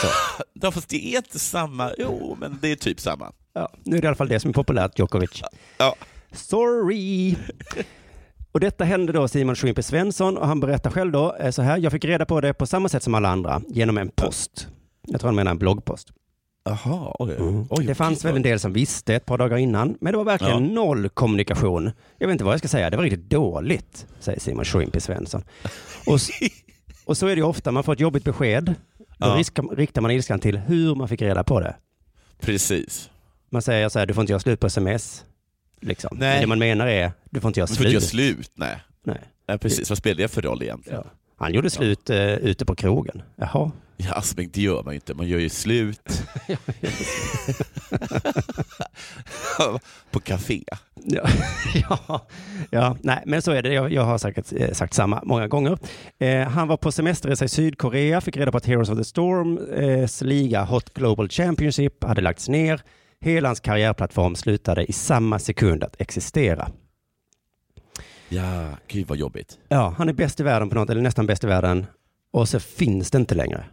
så. Ja, fast det är inte samma, jo men det är typ samma. Ja, nu är det i alla fall det som är populärt, Djokovic. Ja. Sorry! Och detta hände då Simon Schwimper Svensson och han berättar själv då eh, så här, jag fick reda på det på samma sätt som alla andra, genom en post. Jag tror han menar en bloggpost. Jaha, oj, Mm. oj. det fanns gud, väl en del som visste ett par dagar innan, men det var verkligen Ja. noll kommunikation. Jag vet inte vad jag ska säga, det var riktigt dåligt, säger Simon Schwimper Svensson. Och, och så är det ju ofta, man får ett jobbigt besked, då Ja. riktar man ilskan till hur man fick reda på det. Precis. Man säger så här, du får inte göra slut på sms. Liksom. Nej. Men Det man menar är, du får inte göra Du får inte slut. göra slut, nej. Nej. nej. Precis, vad spelar det för roll egentligen? Ja. Han gjorde slut eh, ute på krogen. Jaha. Ja, alltså, men det gör man ju inte. Man gör ju slut på café. Ja, ja, ja, nej, men så är det. Jag, jag har säkert eh, sagt samma många gånger. Eh, han var på semesterresa i Sydkorea, fick reda på att Heroes of the Storms liga Hot Global Championship hade lagts ner. Hela hans karriärplattform slutade i samma sekund att existera. Ja, gud vad jobbigt. Ja, han är bäst i världen på något, eller nästan bäst i världen. Och så finns det inte längre.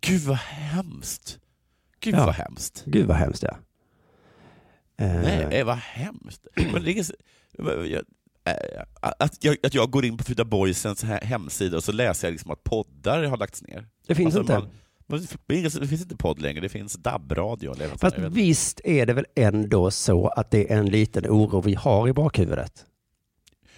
Gud vad hemskt. Gud Ja. vad hemskt. Gud vad hemskt är. Eh, Nej, eh, vad hemskt. Men det är, jag, eh, att, jag, att jag går in på Frida Boysens he- hemsida och så läser jag liksom att poddar har lagts ner. det finns Alltså, inte. man- Det finns- inte podd längre, det finns DAB-radio. Fast visst är det väl ändå så att det är en liten oro vi har i bakhuvudet?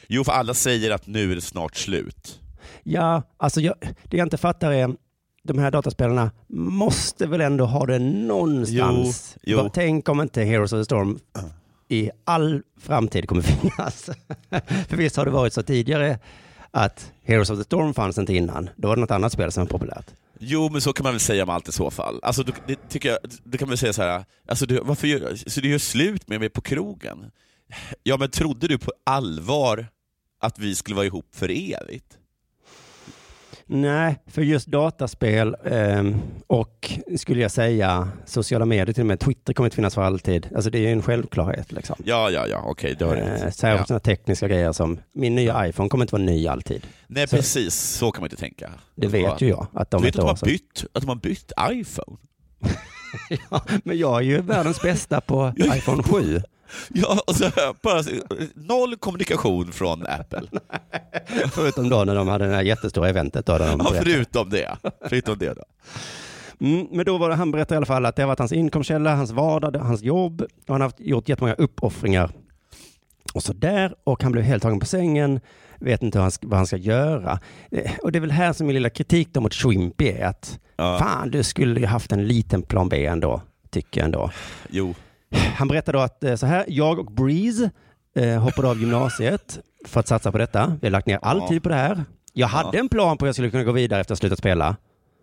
Jo, för alla säger att nu är det snart slut. Ja, alltså jag, det jag inte fattar är, de här dataspelarna måste väl ändå ha det någonstans? Jo, jo. Tänk om inte Heroes of the Storm i all framtid kommer finnas. För visst har det varit så tidigare att Heroes of the Storm fanns inte innan. Då var det något annat spel som var populärt. Jo, men så kan man väl säga om allt i så fall. Alltså, du, det tycker jag, du kan väl säga så här, alltså, du, varför gör, så du gör slut med mig på krogen? Ja, men trodde du på allvar att vi skulle vara ihop för evigt? Nej, för just dataspel ehm, och skulle jag säga sociala medier, till och med Twitter kommer inte finnas för alltid. Alltså det är ju en självklarhet liksom. Ja, ja, ja, okej, det har du Eh. Särskilt ja. sådana tekniska grejer som min nya iPhone kommer inte vara ny alltid. Nej, så- precis, så kan man inte tänka. Det vet ju jag att de Du vet att de har bytt, att de har bytt iPhone? Ja, men jag är ju världens bästa på iPhone 7. Ja, och så bara noll kommunikation från Apple. Förutom då när de hade det här jättestora eventet. Då, där de Ja, förutom det. Förutom det då. mm, men då var det, han berättade i alla fall att det har varit hans inkomstkälla, hans vardag, hans jobb. Och han har haft, gjort jättemånga uppoffringar. Och så där. Och han blev helt tagen på sängen. Vet inte han, vad han ska göra. Eh, Och det är väl här som min lilla kritik då mot Shrimpy är att Ja, fan, du skulle ju haft en liten plan B ändå. Tycker jag ändå. jo. Han berättade då att eh, så här, jag och Breeze eh, hoppade av gymnasiet för att satsa på detta. Vi har lagt ner all Ja. tid på det här. Jag hade en plan på hur jag skulle kunna gå vidare efter att ha slutat spela.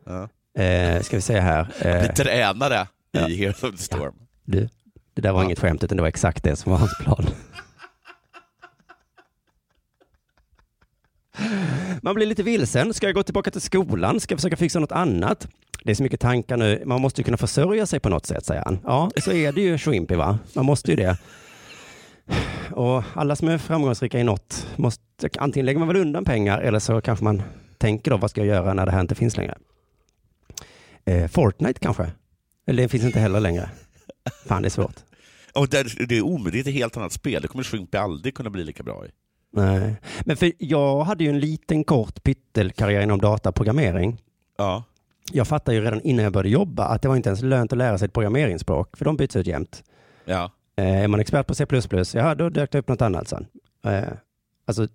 Ja. Eh, ska vi se här. Eh, Bli tränare Ja. i Heroes of the Storm. du, det där var Ja. inget skämt utan det var exakt det som var hans plan. Man blir lite vilsen. Ska jag gå tillbaka till skolan? Ska jag försöka fixa något annat? Det är så mycket tankar nu. Man måste ju kunna försörja sig på något sätt, säger han. Ja, så är det ju Shrimpy, va? Man måste ju det. Och alla som är framgångsrika i något, måste, antingen lägger man väl undan pengar eller så kanske man tänker då, vad ska jag göra när det här inte finns längre? Eh, Fortnite kanske? Eller det finns inte heller längre. Fan, det är svårt. Och där, det är omöjligt, det är ett helt annat spel. Det kommer Shrimpy aldrig kunna bli lika bra i. Nej, men för jag hade ju en liten kort pyttelkarriär inom dataprogrammering. Ja. Jag fattade ju redan innan jag började jobba att det var inte ens lönt att lära sig ett programmeringsspråk, för de byts ut jämt. Ja. Eh, är man expert på C++, ja då dök det upp något annat sen. Eh, alltså,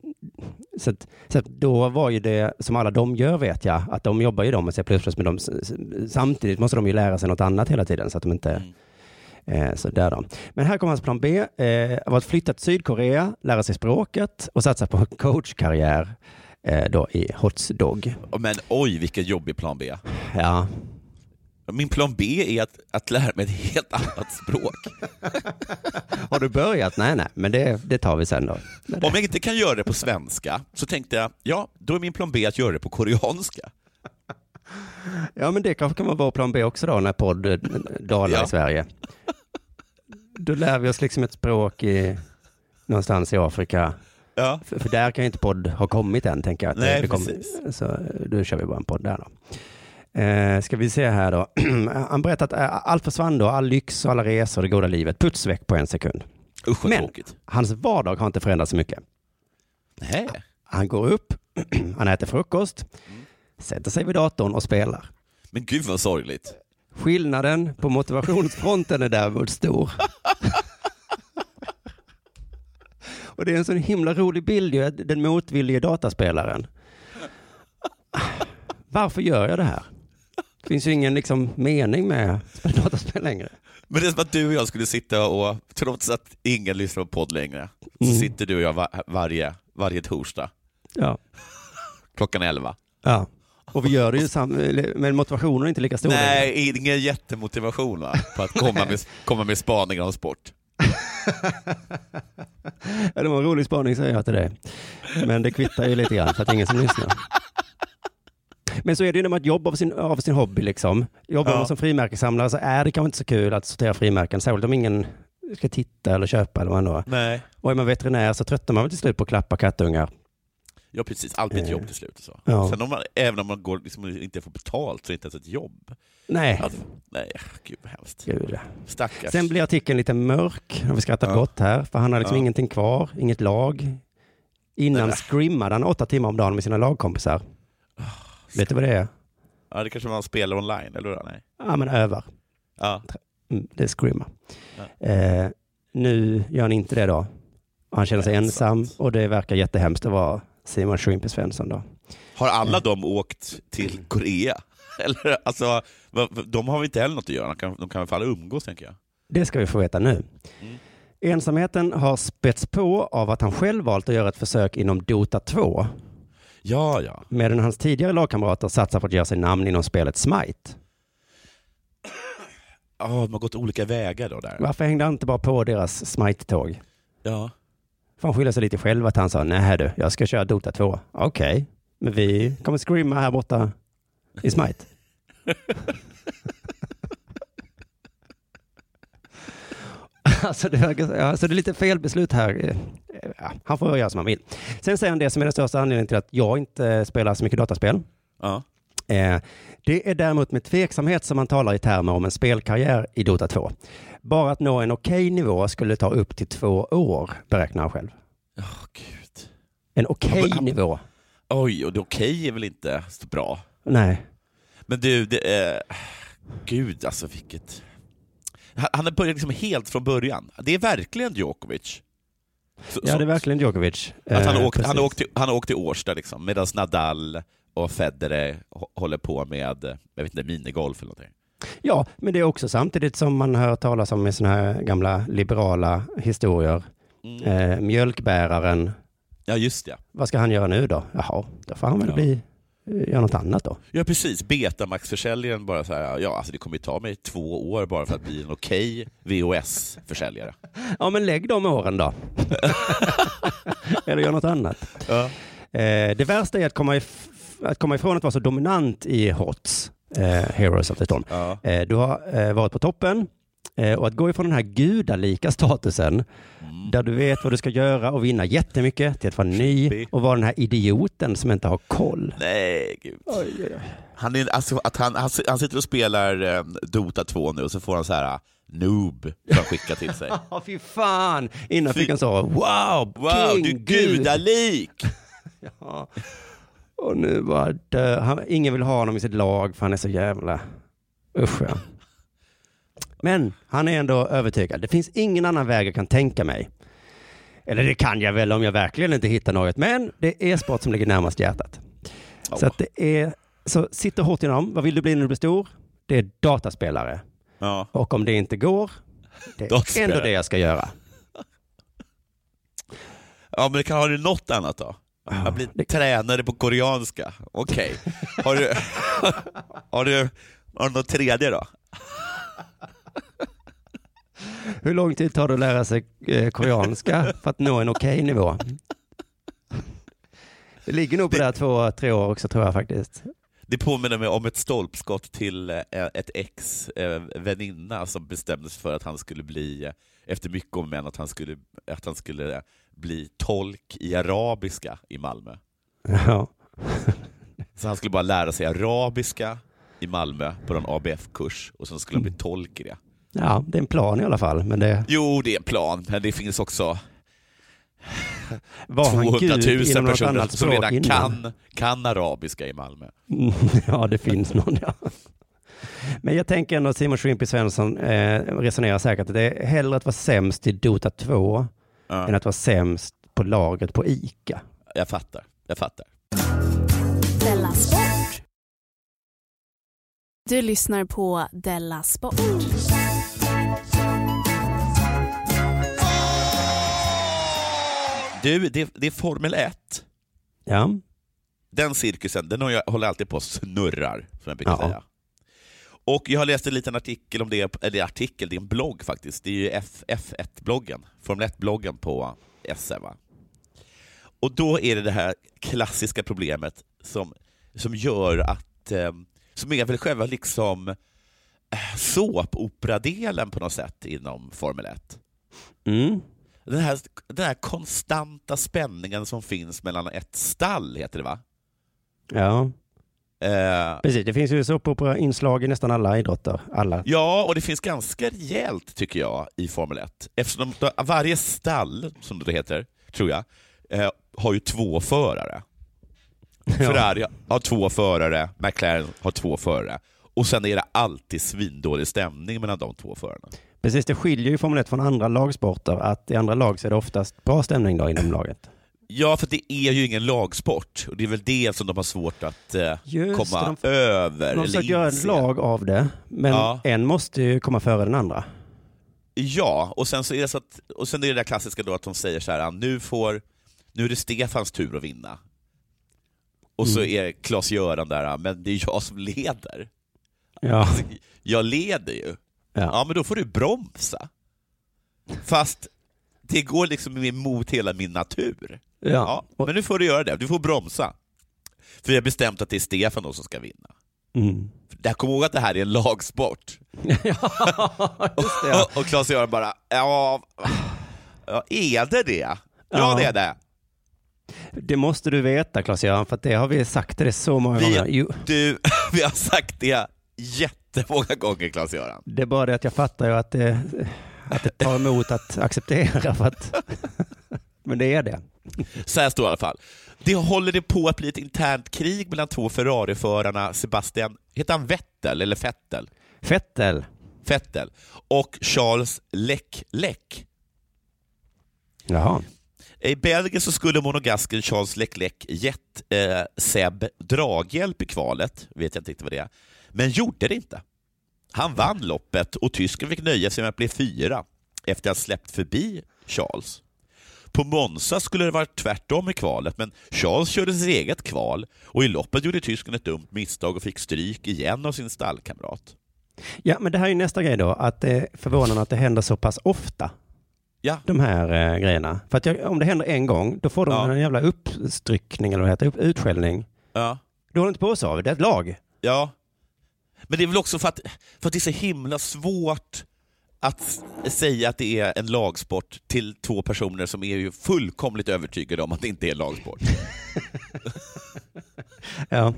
så, att, så att då var ju det, som alla de gör vet jag, att de jobbar ju de med C++, men de, samtidigt måste de ju lära sig något annat hela tiden, så att de inte Mm. Eh, så där då. Men här kommer hans plan B. Eh, var att flytta till Sydkorea, lära sig språket och satsa på coachkarriär eh, då i Hots Dog. Men oj, vilken jobbig plan B. Ja, Min plan B är att, att lära mig ett helt annat språk. har du börjat? Nej, nej, men det, det tar vi sen då. Om jag inte kan göra det på svenska så tänkte jag, ja, då är min plan B att göra det på koreanska. Ja, men det kanske kan vara vår plan B också då, när podd eh, dalar Ja. i Sverige. Då lär vi oss liksom ett språk i, någonstans i Afrika. Ja. För, för där kan ju inte podd ha kommit än, tänker jag. att Nej, det kommer- precis. Så då kör vi bara en podd där då. Eh, ska vi se här då. Han berättar att eh, allt försvann då, all lyx och alla resor, det goda livet, puts väck på en sekund. Usch Men- tråkigt. Hans vardag har inte förändrats så mycket. Nej. Han går upp, han äter frukost, sätter sig vid datorn och spelar. Men gud vad sorgligt. Skillnaden på motivationsfronten är däremot stor. Och det är en sån himla rolig bild ju, den motvillige dataspelaren. Varför gör jag det här? Det finns ju ingen liksom, mening med dataspel längre. Men det är som att du och jag skulle sitta och, trots att ingen lyssnar på podd längre, så Mm. sitter du och jag va- varje, varje torsdag Ja. klockan 11. ja. Och vi gör det ju sam- men motivationen är inte lika stor. längre. Nej, ingen jättemotivation va? på att komma med, komma med spaningar om sport. Ja, det var en rolig spaning säger jag till dig. Men det kvittar ju lite grann för att det är ingen som lyssnar. Men så är det ju när man jobbar av sin, av sin hobby liksom. Jobbar Ja. man som frimärkessamlare så är det kanske inte så kul att sortera frimärken, särskilt om ingen ska titta eller köpa eller vad det nu är. Nej. Och är man veterinär så tröttnar man väl till slut på att klappa kattungar. Ja precis, allt blir ett Eh. jobb till slut. Så. Ja. Sen om man, även om man går, liksom, inte får betalt så är det inte ens ett jobb. Nej, Alltså, nej, gud vad hemskt. gud. Stackars. Sen blir artikeln lite mörk, har vi skrattat Ja. gott här, för han har liksom Ja. ingenting kvar, inget lag. Innan Nej. scrimmade han åtta timmar om dagen med sina lagkompisar. Ah, Vet du vad det är? Ja, det kanske man spelar online, eller hur? Nej. Ja, men övar. Ja. Mm, det är screama. Ja. Eh, nu gör han inte det då. Han känner sig ensam och det verkar jättehemskt att vara Simon Shrimpy Svensson då. Har alla de åkt till Korea? Eller, alltså, de har väl inte heller något att göra? De kan, de kan i alla fall umgås, tänker jag. Det ska vi få veta nu. Mm. Ensamheten har spets på av att han själv valt att göra ett försök inom Dota 2 Ja, ja. medan hans tidigare lagkamrater satsar på att göra sig namn inom spelet Smite. Ja, de har gått olika vägar då där. Varför hängde han inte bara på deras Smite-tåg? Ja. Får han skylla sig lite själv att han sa nej du, jag ska köra Dota 2. Okej, men vi kommer screama här borta i Smite. alltså, det, verkar- alltså det är lite fel beslut här. Ja, han får göra som han vill. Sen säger han det som är den största anledningen till att jag inte spelar så mycket dataspel. ja. Eh, Det är däremot med tveksamhet som man talar i termer om en spelkarriär i Dota 2. Bara att nå en okej nivå skulle ta upp till två år, beräknar han själv. Åh, gud. En okej Han- nivå? Oj, och det okej är väl inte så bra? Nej. Men du, det är... Gud alltså vilket... Han har börjat liksom helt från början. Det är verkligen Djokovic. Så- Ja, det är verkligen Djokovic. Att han, Eh, har åkt, han, precis. har åkt till, han har åkt till Årsta liksom, medan Nadal och Federer hå- håller på med jag vet inte, minigolf eller någonting. Ja, men det är också samtidigt som man hör talas om i sådana här gamla liberala historier. Mm. Eh, mjölkbäraren, Ja, just det. vad ska han göra nu då? Jaha, då får han väl Ja. bli, eh, göra något annat då. Ja, precis. Betamax-försäljaren bara så här, ja alltså det kommer ju ta mig två år bara för att bli en okej VHS-försäljare. Ja, men lägg de åren då. Eller gör något annat. Ja. Eh, det värsta är att komma, if- att komma ifrån att vara så dominant i HOTS, eh, Heroes of the Storm. Ja. Eh, du har eh, varit på toppen eh, och att gå ifrån den här gudalika statusen Mm. där du vet vad du ska göra och vinna jättemycket till att vara ny och vara den här idioten som inte har koll. Nej, gud. Han, är, alltså, att han, han, han sitter och spelar eh, Dota 2 nu och så får han så här noob som han skickar till sig. Ja, fy fan! Innan Fy- fick han så, wow, Wow, king, du är gud. gudalik! Ja. Och nu bara dö. Han, ingen vill ha honom i sitt lag för han är så jävla... Usch ja. Men han är ändå övertygad. Det finns ingen annan väg jag kan tänka mig. Eller det kan jag väl om jag verkligen inte hittar något. Men det är e-sport som ligger närmast hjärtat. Så att det är... Så sitter hårt inom. Vad vill du bli när du blir stor? Det är dataspelare. Ja. Och om det inte går, det är ändå det jag ska göra. ja, men kan, har du något annat då? Jag blir det- tränare på koreanska. Okej. Har, du, har, du, har du något tredje då? Hur lång tid tar det att lära sig eh, koreanska för att nå en okej nivå? Det ligger nog på det här två, tre år också tror jag faktiskt. Det påminner mig om ett stolpskott till eh, ett ex eh, väninna som bestämde sig för att han skulle bli, efter mycket om men, att han skulle, att han skulle bli tolk i arabiska i Malmö. Ja. Så han skulle bara lära sig arabiska i Malmö på en ABF-kurs och sen skulle han bli tolk i det. ja, det är en plan i alla fall. Men det Jo, det är en plan, men det finns också var han 200 gud 000 inom något personer som redan innan? kan, kan arabiska i Malmö. ja, det finns någon, ja. Men jag tänker ändå att Simon Shrimpy Svensson eh, resonerar säkert att det är hellre att vara sämst i Dota 2 Ja, än att vara sämst på laget på ICA. jag fattar, jag fattar. Della Sport. Du lyssnar på Della Sport. Du, det, det är Formel 1. Ja, Den cirkusen, den håller alltid på och snurrar, som jag brukar Ja. säga. Och jag har läst en liten artikel om det, eller artikel, det är en blogg faktiskt. Det är ju F, F1-bloggen, Formel 1-bloggen på SR. Va? Och då är det det här klassiska problemet som, som gör att, eh, som är väl själva liksom eh, såpoperadelen på något sätt inom Formel 1. mm. Den här, den här konstanta spänningen som finns mellan ett stall, heter det va? ja. Eh, precis. Det finns ju såpopera-inslag i nästan alla idrotter. Alla. Ja, och det finns ganska rejält tycker jag i Formel 1. Eftersom de, varje stall, som det heter, tror jag, eh, har ju två förare. Ferrari har två förare, McLaren har två förare. Och sen är det alltid svindålig stämning mellan de två förarna. Precis, det skiljer ju Formel 1 från andra lagsporter att i andra lag så är det oftast bra stämning då inom laget. Ja, för det är ju ingen lagsport. Och det är väl det som de har svårt att eh, Just komma det, över. De har försökt göra inse. lag av det, men Ja. en måste ju komma före den andra. Ja, och sen, så är det så att, och sen är det där klassiska då att de säger så här, nu, får, nu är det Stefans tur att vinna. Och så är Klas-Göran där, men det är jag som leder. Ja. Jag leder ju. Ja. Ja, men då får du bromsa. Fast det går liksom emot hela min natur. Ja, Och, men nu får du göra det, du får bromsa. För jag har bestämt att det är Stefan då som ska vinna. mm. Där, kom ihåg att det här är en lagsport. ja, just det. Ja. Och, och Klas-Göran bara, ja, ja, är det det? Ja, Ja. det är det. Det måste du veta Claes-Göran, för att det har vi sagt dig så många Vi- gånger. Jo, Du, vi har sagt det jättemånga gånger, Klas-Göran. det är bara det att jag fattar ju att det, att det tar emot att acceptera. För att, men det är det. Så här står det i alla fall. Det håller det på att bli ett internt krig mellan två Ferrari-förarna Sebastian, heter han Vettel eller Fettel? Fettel. Fettel och Charles Leclerc. Jaha. I Belgien så skulle monogasken Charles Leclerc gett eh, Seb draghjälp i kvalet, vet jag inte riktigt vad det är, men gjorde det inte. Han vann loppet och tysken fick nöja sig med att bli fyra efter att ha släppt förbi Charles. På Monza skulle det varit tvärtom i kvalet, men Charles körde sitt eget kval och i loppet gjorde tysken ett dumt misstag och fick stryk igen av sin stallkamrat. Ja, men det här är ju nästa grej då, att det är förvånande att det händer så pass ofta, Ja, de här eh, grejerna. För att jag, om det händer en gång, då får de Ja. en jävla uppstryckning, eller vad det heter, utskällning. ja. Du håller inte på så, det är ett lag. Ja, men det är väl också för att, för att det är så himla svårt att säga att det är en lagsport till två personer som är ju fullkomligt övertygade om att det inte är lagsport. Ja.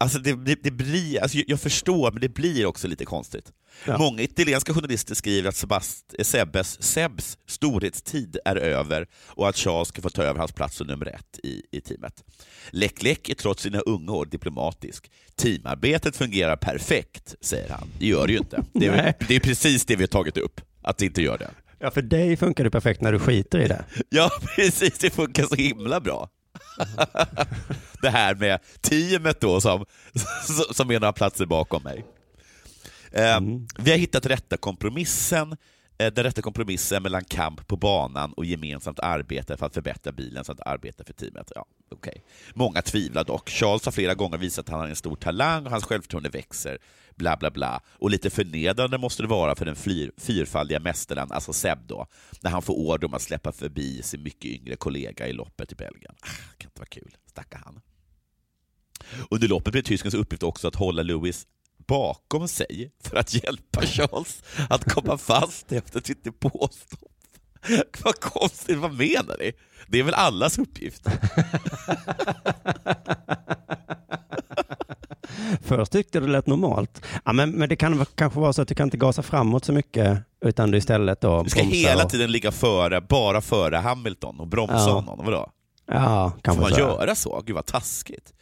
Alltså det, det, det blir, alltså jag förstår, men det blir också lite konstigt. Ja. Många italienska journalister skriver att Sebast, Sebbes, Sebs storhetstid är över och att Charles ska få ta över hans plats som nummer ett i, i teamet. Leclerc är trots sina unga år diplomatisk. Teamarbetet fungerar perfekt, säger han. Det gör det ju inte. Det är, det är precis det vi har tagit upp, att det inte gör det. ja, för dig funkar det perfekt när du skiter i det. Ja, precis. Det funkar så himla bra. det här med teamet då som, som är några platser bakom mig. Eh, Mm. Vi har hittat rätta kompromissen, eh, den rätta kompromissen mellan kamp på banan och gemensamt arbete för att förbättra bilen samt arbeta för teamet. Ja, okay. Många tvivlar dock. Charles har flera gånger visat att han har en stor talang och hans självförtroende växer. Bla, bla, bla. Och lite förnedrande måste det vara för den fyr, fyrfaldiga mästaren, alltså Seb då, när han får order om att släppa förbi sin mycket yngre kollega i loppet i Belgien. Ah, kan inte vara kul. Stackar han. Under loppet blev tyskens uppgift också att hålla Lewis bakom sig för att hjälpa Charles att komma fast efter sitt depåstopp. Vad konstigt, vad menar ni? Det är väl allas uppgift? Först tyckte jag det lät normalt. Ja, men, men det kan kanske vara så att du kan inte gasa framåt så mycket utan du istället då Du ska hela och- tiden ligga före, bara före Hamilton och bromsa Ja. honom. Vadå? Ja, Får kanske man så. göra så? Gud vad taskigt.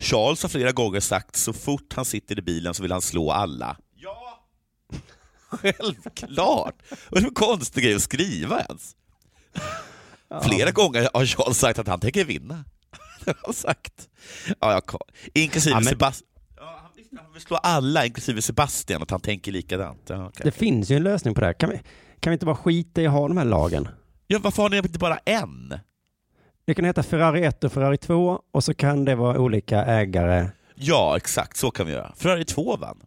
Charles har flera gånger sagt så fort han sitter i bilen så vill han slå alla. Ja! Självklart! Vad är det för konstig grej att skriva ens? Flera gånger har Charles sagt att han tänker vinna. Har han sagt. Ja, jag, inklusive Ja, men- Sebastian. Ja, han vill- han vill slå alla, inklusive Sebastian, att han tänker likadant. Ja, okej. Det finns ju en lösning på det här. Kan vi, kan vi inte bara skita i att ha de här lagen? ja, varför har ni inte bara en? Det kan heta Ferrari 1 och Ferrari 2 och så kan det vara olika ägare. Ja, exakt. Så kan vi göra. Ferrari 2 vann.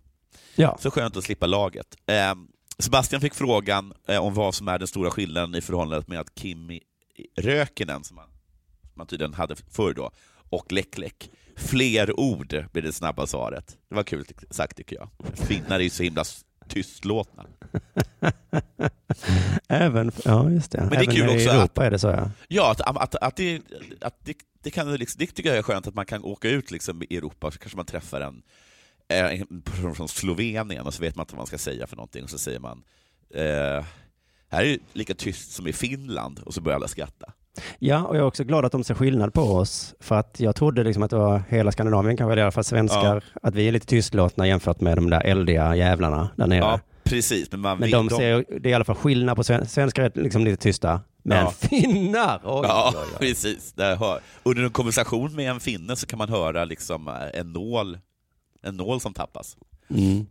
Ja, Så skönt att slippa laget. Eh, Sebastian fick frågan eh, om vad som är den stora skillnaden i förhållandet med att Kimi Rökinen, som man, man tydligen hade förr då, och Läck-Läck. Fler ord blir det snabba svaret. Det var kul sagt tycker jag. Finnar är ju så himla tystlåtna. även, ja just det. det är även kul i också Europa är det så ja. Ja, att, att, att, det, att det, det, kan, liksom, det tycker jag är skönt att man kan åka ut liksom, i Europa, så kanske man träffar en, eh, en person från Slovenien och så vet man inte vad man ska säga för någonting och så säger man eh, här är det lika tyst som i Finland och så börjar alla skratta. Ja, och jag är också glad att de ser skillnad på oss. För att jag trodde liksom att det var hela Skandinavien, kanske i alla fall svenskar, att vi är lite tystlåtna jämfört med de där eldiga jävlarna där nere. Ja, precis. Men, man Men de ser, det är i alla fall skillnad på sven, svenskar är liksom lite tysta. Men Ja. finnar! Oj, Ja, oj, oj. precis. Under en konversation med en finne så kan man höra liksom eh, en nål, en nål som tappas. Mm.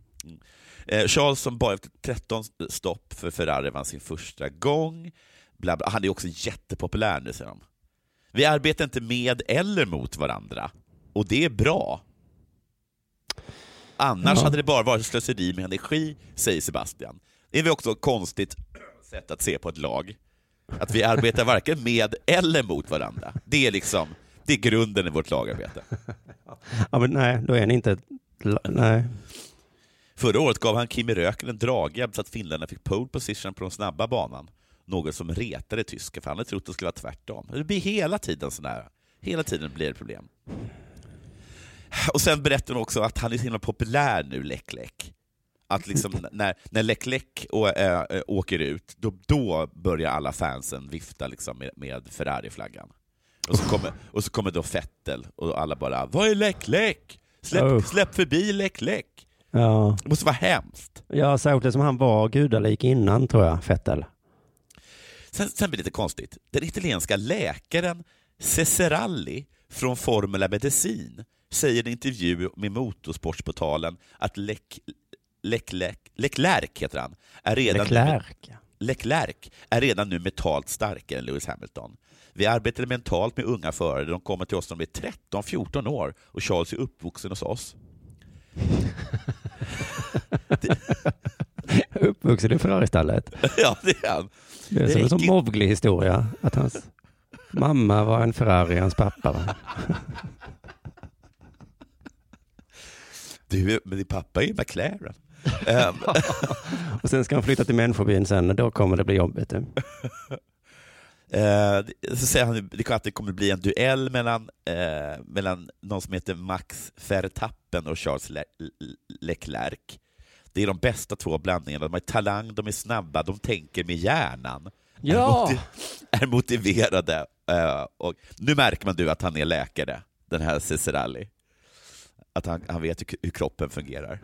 Eh, Charles som bara efter 13 stopp för Ferrari vann sin första gång. Bla bla. Han är också jättepopulär nu, säger de. Vi arbetar inte med eller mot varandra, och det är bra. Annars Ja. hade det bara varit slöseri med energi, säger Sebastian. Det är väl också ett konstigt sätt att se på ett lag. Att vi arbetar varken med eller mot varandra. Det är liksom det är grunden i vårt lagarbete. Ja, men nej, då är ni inte... Nej. Förra året gav han Kimi Räikkönen draghjälp så att finländarna fick pole position på den snabba banan. Något som retade tyska, för han hade trott att det skulle vara tvärtom. Det blir hela tiden sådär. Hela tiden blir det problem. Och sen berättar hon också att han är så himla populär nu, Läck Läck. Att liksom när, när Läck Läck å, äh, åker ut, då, då börjar alla fansen vifta liksom med, med Ferrari-flaggan. Och så, kommer, och så kommer då Fettel och alla bara ”Vad är Läck Läck? Släpp, släpp förbi Läck Läck!” Ja, Det måste vara hemskt. ja särskilt som han var gudalik innan tror jag, Fettel. Sen, sen blir det lite konstigt. Den italienska läkaren Ceseralli från Formula Medicin säger i en intervju med Motorsportsportalen att Lec- Leclerc, Leclerc heter han, är redan, Leclerc. Leclerc är redan nu mentalt starkare än Lewis Hamilton. Vi arbetar mentalt med unga förare. De kommer till oss när de är 13-14 år och Charles är uppvuxen hos oss. Uppvuxen i Ferraristallet. ja, det är han. Det är som en sån Mowgli-historia. Att hans mamma var en Ferrari, hans pappa va? Du, men din pappa är ju McLaren. Ehm, Och sen ska han flytta till människobyn sen och då kommer det bli jobbigt. Eh, det- så säger han att det kommer bli en duell mellan, eh, mellan någon som heter Max Verstappen och Charles Le- Le- Leclerc. Det är de bästa två blandningarna. De har talang, de är snabba, de tänker med hjärnan. Ja! Är, motiv- är motiverade. Eh, och nu märker man du att han är läkare, den här Ceseralli. Att han, han vet hur, hur kroppen fungerar.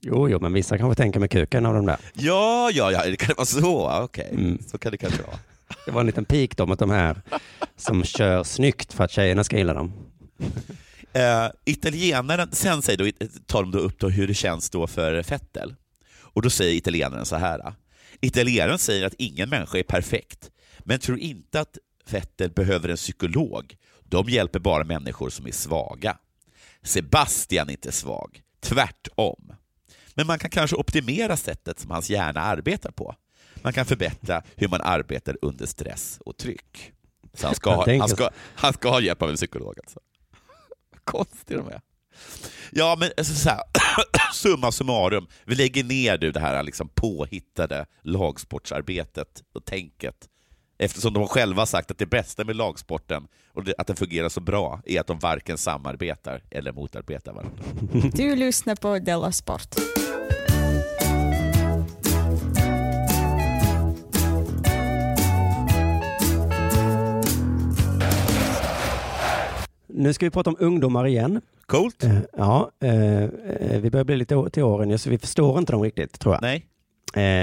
Jo, jo, men vissa kanske tänker med kuken av de där. Ja, ja, ja, det kan vara så. Okej, Mm. så kan det kanske vara. Det var en liten pik då mot de här som kör snyggt för att tjejerna ska gilla dem. Eh, italienaren, sen säger då, tar de då upp då hur det känns då för Fettel. Och då säger italienaren så här. Italienaren säger att ingen människa är perfekt, men tror inte att Fettel behöver en psykolog. De hjälper bara människor som är svaga. Sebastian är inte svag, tvärtom. Men man kan kanske optimera sättet som hans hjärna arbetar på. Man kan förbättra hur man arbetar under stress och tryck. Så han ska, ha, han ska, han ska ha hjälp av en psykolog alltså. Konstiga de är. Ja, men alltså, så här, summa summarum, vi lägger ner du det här liksom påhittade lagsportsarbetet och tänket. Eftersom de själva har sagt att det bästa med lagsporten och att den fungerar så bra är att de varken samarbetar eller motarbetar varandra. Du lyssnar på Della Sport. Nu ska vi prata om ungdomar igen. Coolt? Eh, Ja, eh, eh, vi börjar bli lite till åren, så vi förstår inte dem riktigt, tror jag. Nej?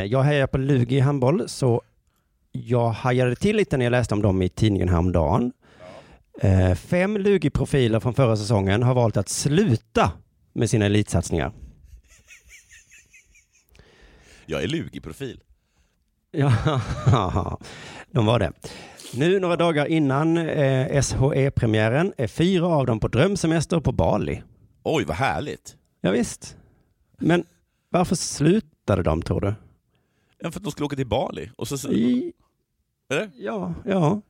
Jag hejar på Lugi i handboll, så jag hajade till lite när jag läste om dem i tidningen häromdagen. Eh, Fem Lugi-profiler från förra säsongen har valt att sluta med sina elitsatsningar. Jag är Lugi-profil. Ja, de var det. Nu några dagar innan eh, SHE-premiären är fyra av dem på drömsemester på Bali. Oj, vad härligt. Ja, visst. Men varför slutade de, tror du? Ja, för att de skulle åka till Bali. Och så, I, eller? ja, ja.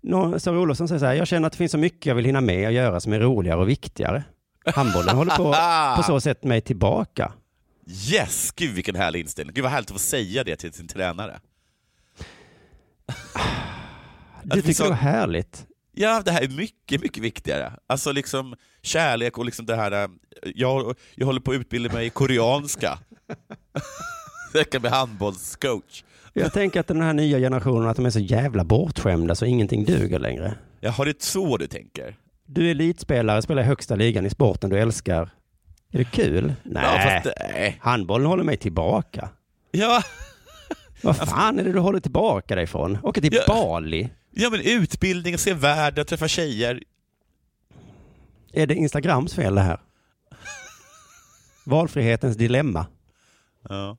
Nå, Sara Olofsson säger så här, jag känner att det finns så mycket jag vill hinna med och göra som är roligare och viktigare. Handbollen håller på, på så sätt mig tillbaka. Yes! Gud vilken härlig inställning. Gud vad härligt att få säga det till sin tränare. Du tycker det så- var härligt? Ja, det här är mycket, mycket viktigare. Alltså liksom kärlek och liksom det här... äh, Jag, jag håller på att utbilda mig i koreanska. Jag kan bli handbollscoach. Jag tänker att den här nya generationen, att de är så jävla bortskämda så ingenting duger längre. Jag har det så du tänker? Du är elitspelare, spelar i högsta ligan i sporten du älskar. Är det kul? Nej, Ja, nej. handbollen håller mig tillbaka. Ja, Vad fan är det du håller tillbaka dig från? Åka till Ja. Bali? Ja, men utbildning, se världen, träffa tjejer. Är det Instagrams fel det här? Valfrihetens dilemma. Ja,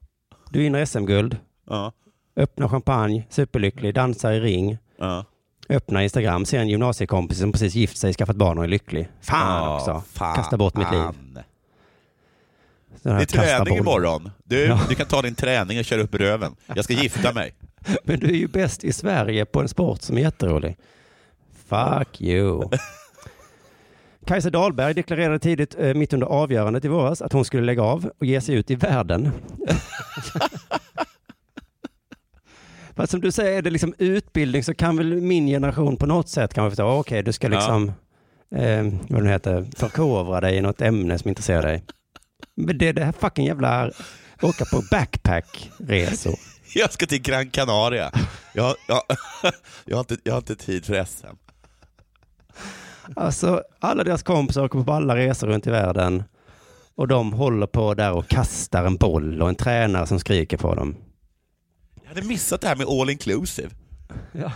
Du vinner SM-guld, ja, öppnar champagne, superlycklig, dansar i ring, ja. öppnar Instagram, ser en gymnasiekompis som precis gift sig, skaffat barn och är lycklig. Fan också! fan. Kasta bort mitt liv. Det är träning imorgon. Du, du kan ta din träning och köra upp röven. Jag ska gifta mig. Men du är ju bäst i Sverige på en sport som är jätterolig. Fuck you. Kajsa Dahlberg deklarerade tidigt, eh, mitt under avgörandet i våras, att hon skulle lägga av och ge sig ut i världen. Fast som du säger, är det liksom utbildning så kan väl min generation på något sätt kan man förstå, okej, du ska Ja. liksom, eh, vad det heter, förkovra dig i något ämne som intresserar dig. Men det är det här fucking jävla, åka på backpackresor. Jag ska till Gran Canaria. Jag, jag, jag, har, inte, jag har inte tid för SM. Alltså, alla deras kompisar åker på alla resor runt i världen och de håller på där och kastar en boll och en tränare som skriker på dem. Jag hade missat det här med all inclusive.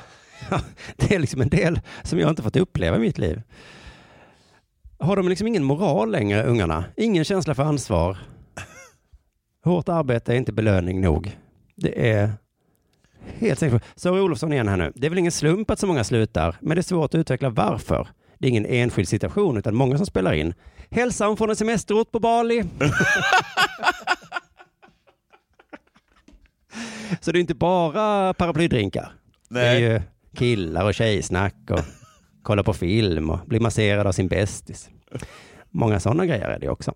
Ja. Det är liksom en del som jag inte fått uppleva i mitt liv. Har de liksom ingen moral längre, ungarna? Ingen känsla för ansvar? Hårt arbete är inte belöning nog. Det är helt säkert. Sara Olofsson igen här nu. Det är väl ingen slump att så många slutar, men det är svårt att utveckla varför. Det är ingen enskild situation, utan många som spelar in. Hälsan från en semesterort på Bali. Så det är inte bara paraplydrinkar. Det är Nej. ju killar och tjejsnack och kolla på film och bli masserad av sin bästis. Många sådana grejer är det också.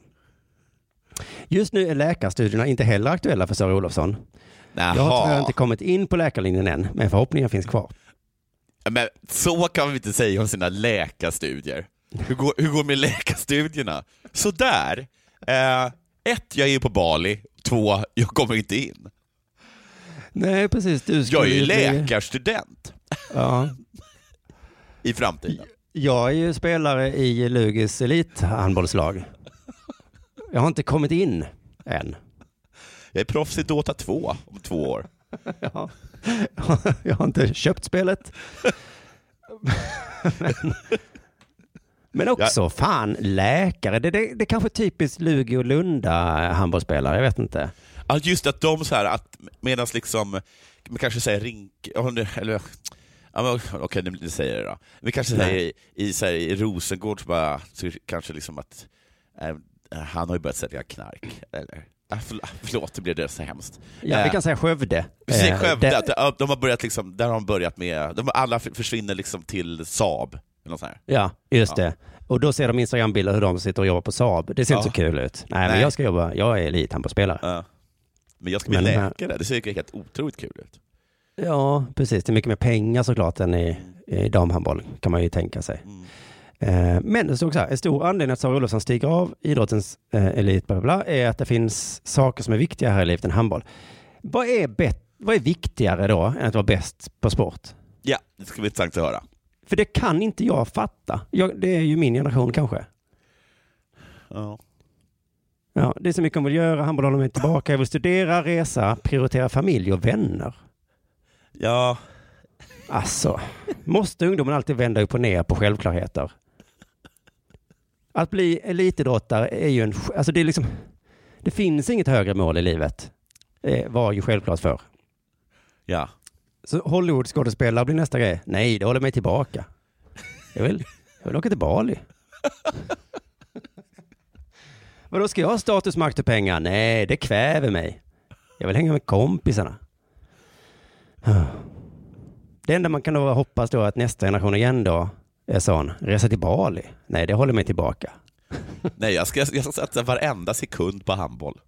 Just nu är läkarstudierna inte heller aktuella för Sara Olofsson. Jag har tyvärr Jaha. inte kommit in på läkarlinjen än, men förhoppningen finns kvar. Men så kan vi inte säga om sina läkarstudier. Hur går, hur går det med läkarstudierna? Sådär. Eh, ett, jag är på Bali. Två, jag kommer inte in. Nej, precis. Du Jag är ju läkarstudent Ja. i framtiden. Jag är ju spelare i Lugis elithandbollslag. Jag har inte kommit in än. Jag är proffs i Dota 2 om två år. Ja. Jag har inte köpt spelet. Men, men också, fan, läkare. Det, det, det är kanske typiskt Lugi och Lunda handbollsspelare, jag vet inte. Ja, just att de så här, att medan liksom, man kanske säger rink, ja, eller, ja, okej nu nu säger jag det då. Vi kanske säger i, i, här, i Rosengård så bara, så kanske liksom att eh, han har ju börjat sälja knark. Eller, ah, förl- förlåt, det blev det så hemskt. Ja, vi Eh, kan säga Skövde. Vi säger Eh, Skövde, det- att, ja, de har börjat liksom, där har de börjat med, de, alla försvinner liksom till Saab. Sånt här. Ja, just Ja. det. Och då ser de Instagram-bilder hur de sitter och jobbar på Saab. Det ser Ja. inte så kul ut. Nej, men Nej. jag ska jobba. Jag är elithandbollsspelare. Ja. Men jag ska bli Men här- läkare, det ser helt otroligt kul ut. Ja, precis. Det är mycket mer pengar såklart än i, i damhandboll, kan man ju tänka sig. Mm. Eh, men det stod så här, en stor anledning att Sara Olofsson stiger av idrottens eh, elit, bla, bla, bla, är att det finns saker som är viktigare här i livet än handboll. Vad är, bet- vad är viktigare då än att vara bäst på sport? Ja, det ska bli intressant att höra. För det kan inte jag fatta. Jag, det är ju min generation kanske. Ja. Ja, det är så mycket man vill göra, handboll håller mig tillbaka, jag vill studera, resa, prioritera familj och vänner. ja, Alltså, måste ungdomen alltid vända upp och ner på självklarheter? Att bli elitidrottare är ju en, alltså det är liksom, det finns inget högre mål i livet, eh, var ju självklart för. ja. Så Hollywoodskådespelare blir nästa grej. Nej, det håller mig tillbaka. Jag vill, jag vill åka till Bali. Vadå, ska jag ha status, makt och pengar? Nej, det kväver mig. Jag vill hänga med kompisarna. Det enda man kan då hoppas då är att nästa generation igen då är sån, resa till Bali. Nej, det håller mig tillbaka. Nej, jag ska, jag ska satsa varenda sekund på handboll.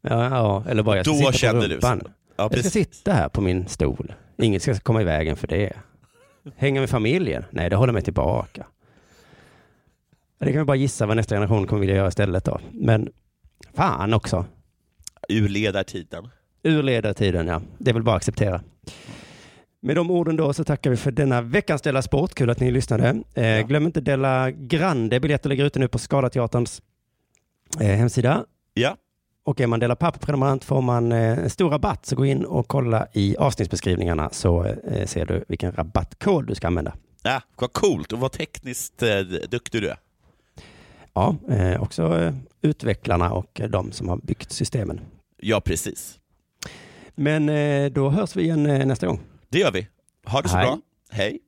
Ja, ja eller bara jag ska Då sitta på du rumpan. så. Ja, Jag ska sitta här på min stol. Inget ska komma i vägen för det. Hänga med familjen? Nej, det håller mig tillbaka. Det kan vi bara gissa vad nästa generation kommer vilja göra istället då. Men fan också. Ur ledartiden. Ur ledartiden, ja. Det är väl bara att acceptera. Med de orden då så tackar vi för denna veckans Della Sport. Kul att ni lyssnade. Eh, Ja. Glöm inte Della Grande. Biljetter ligger ute nu på Skalateaterns eh, hemsida. Ja, Och är man Dela Papp-prenumerant får man eh, en stor rabatt. Så gå in och kolla i avsnittsbeskrivningarna så eh, ser du vilken rabattkod du ska använda. ja vad coolt och vad tekniskt eh, duktig du är. Ja, eh, också utvecklarna och de som har byggt systemen. Ja, precis. Men då hörs vi igen nästa gång. Det gör vi. Ha det så Hej. bra. Hej.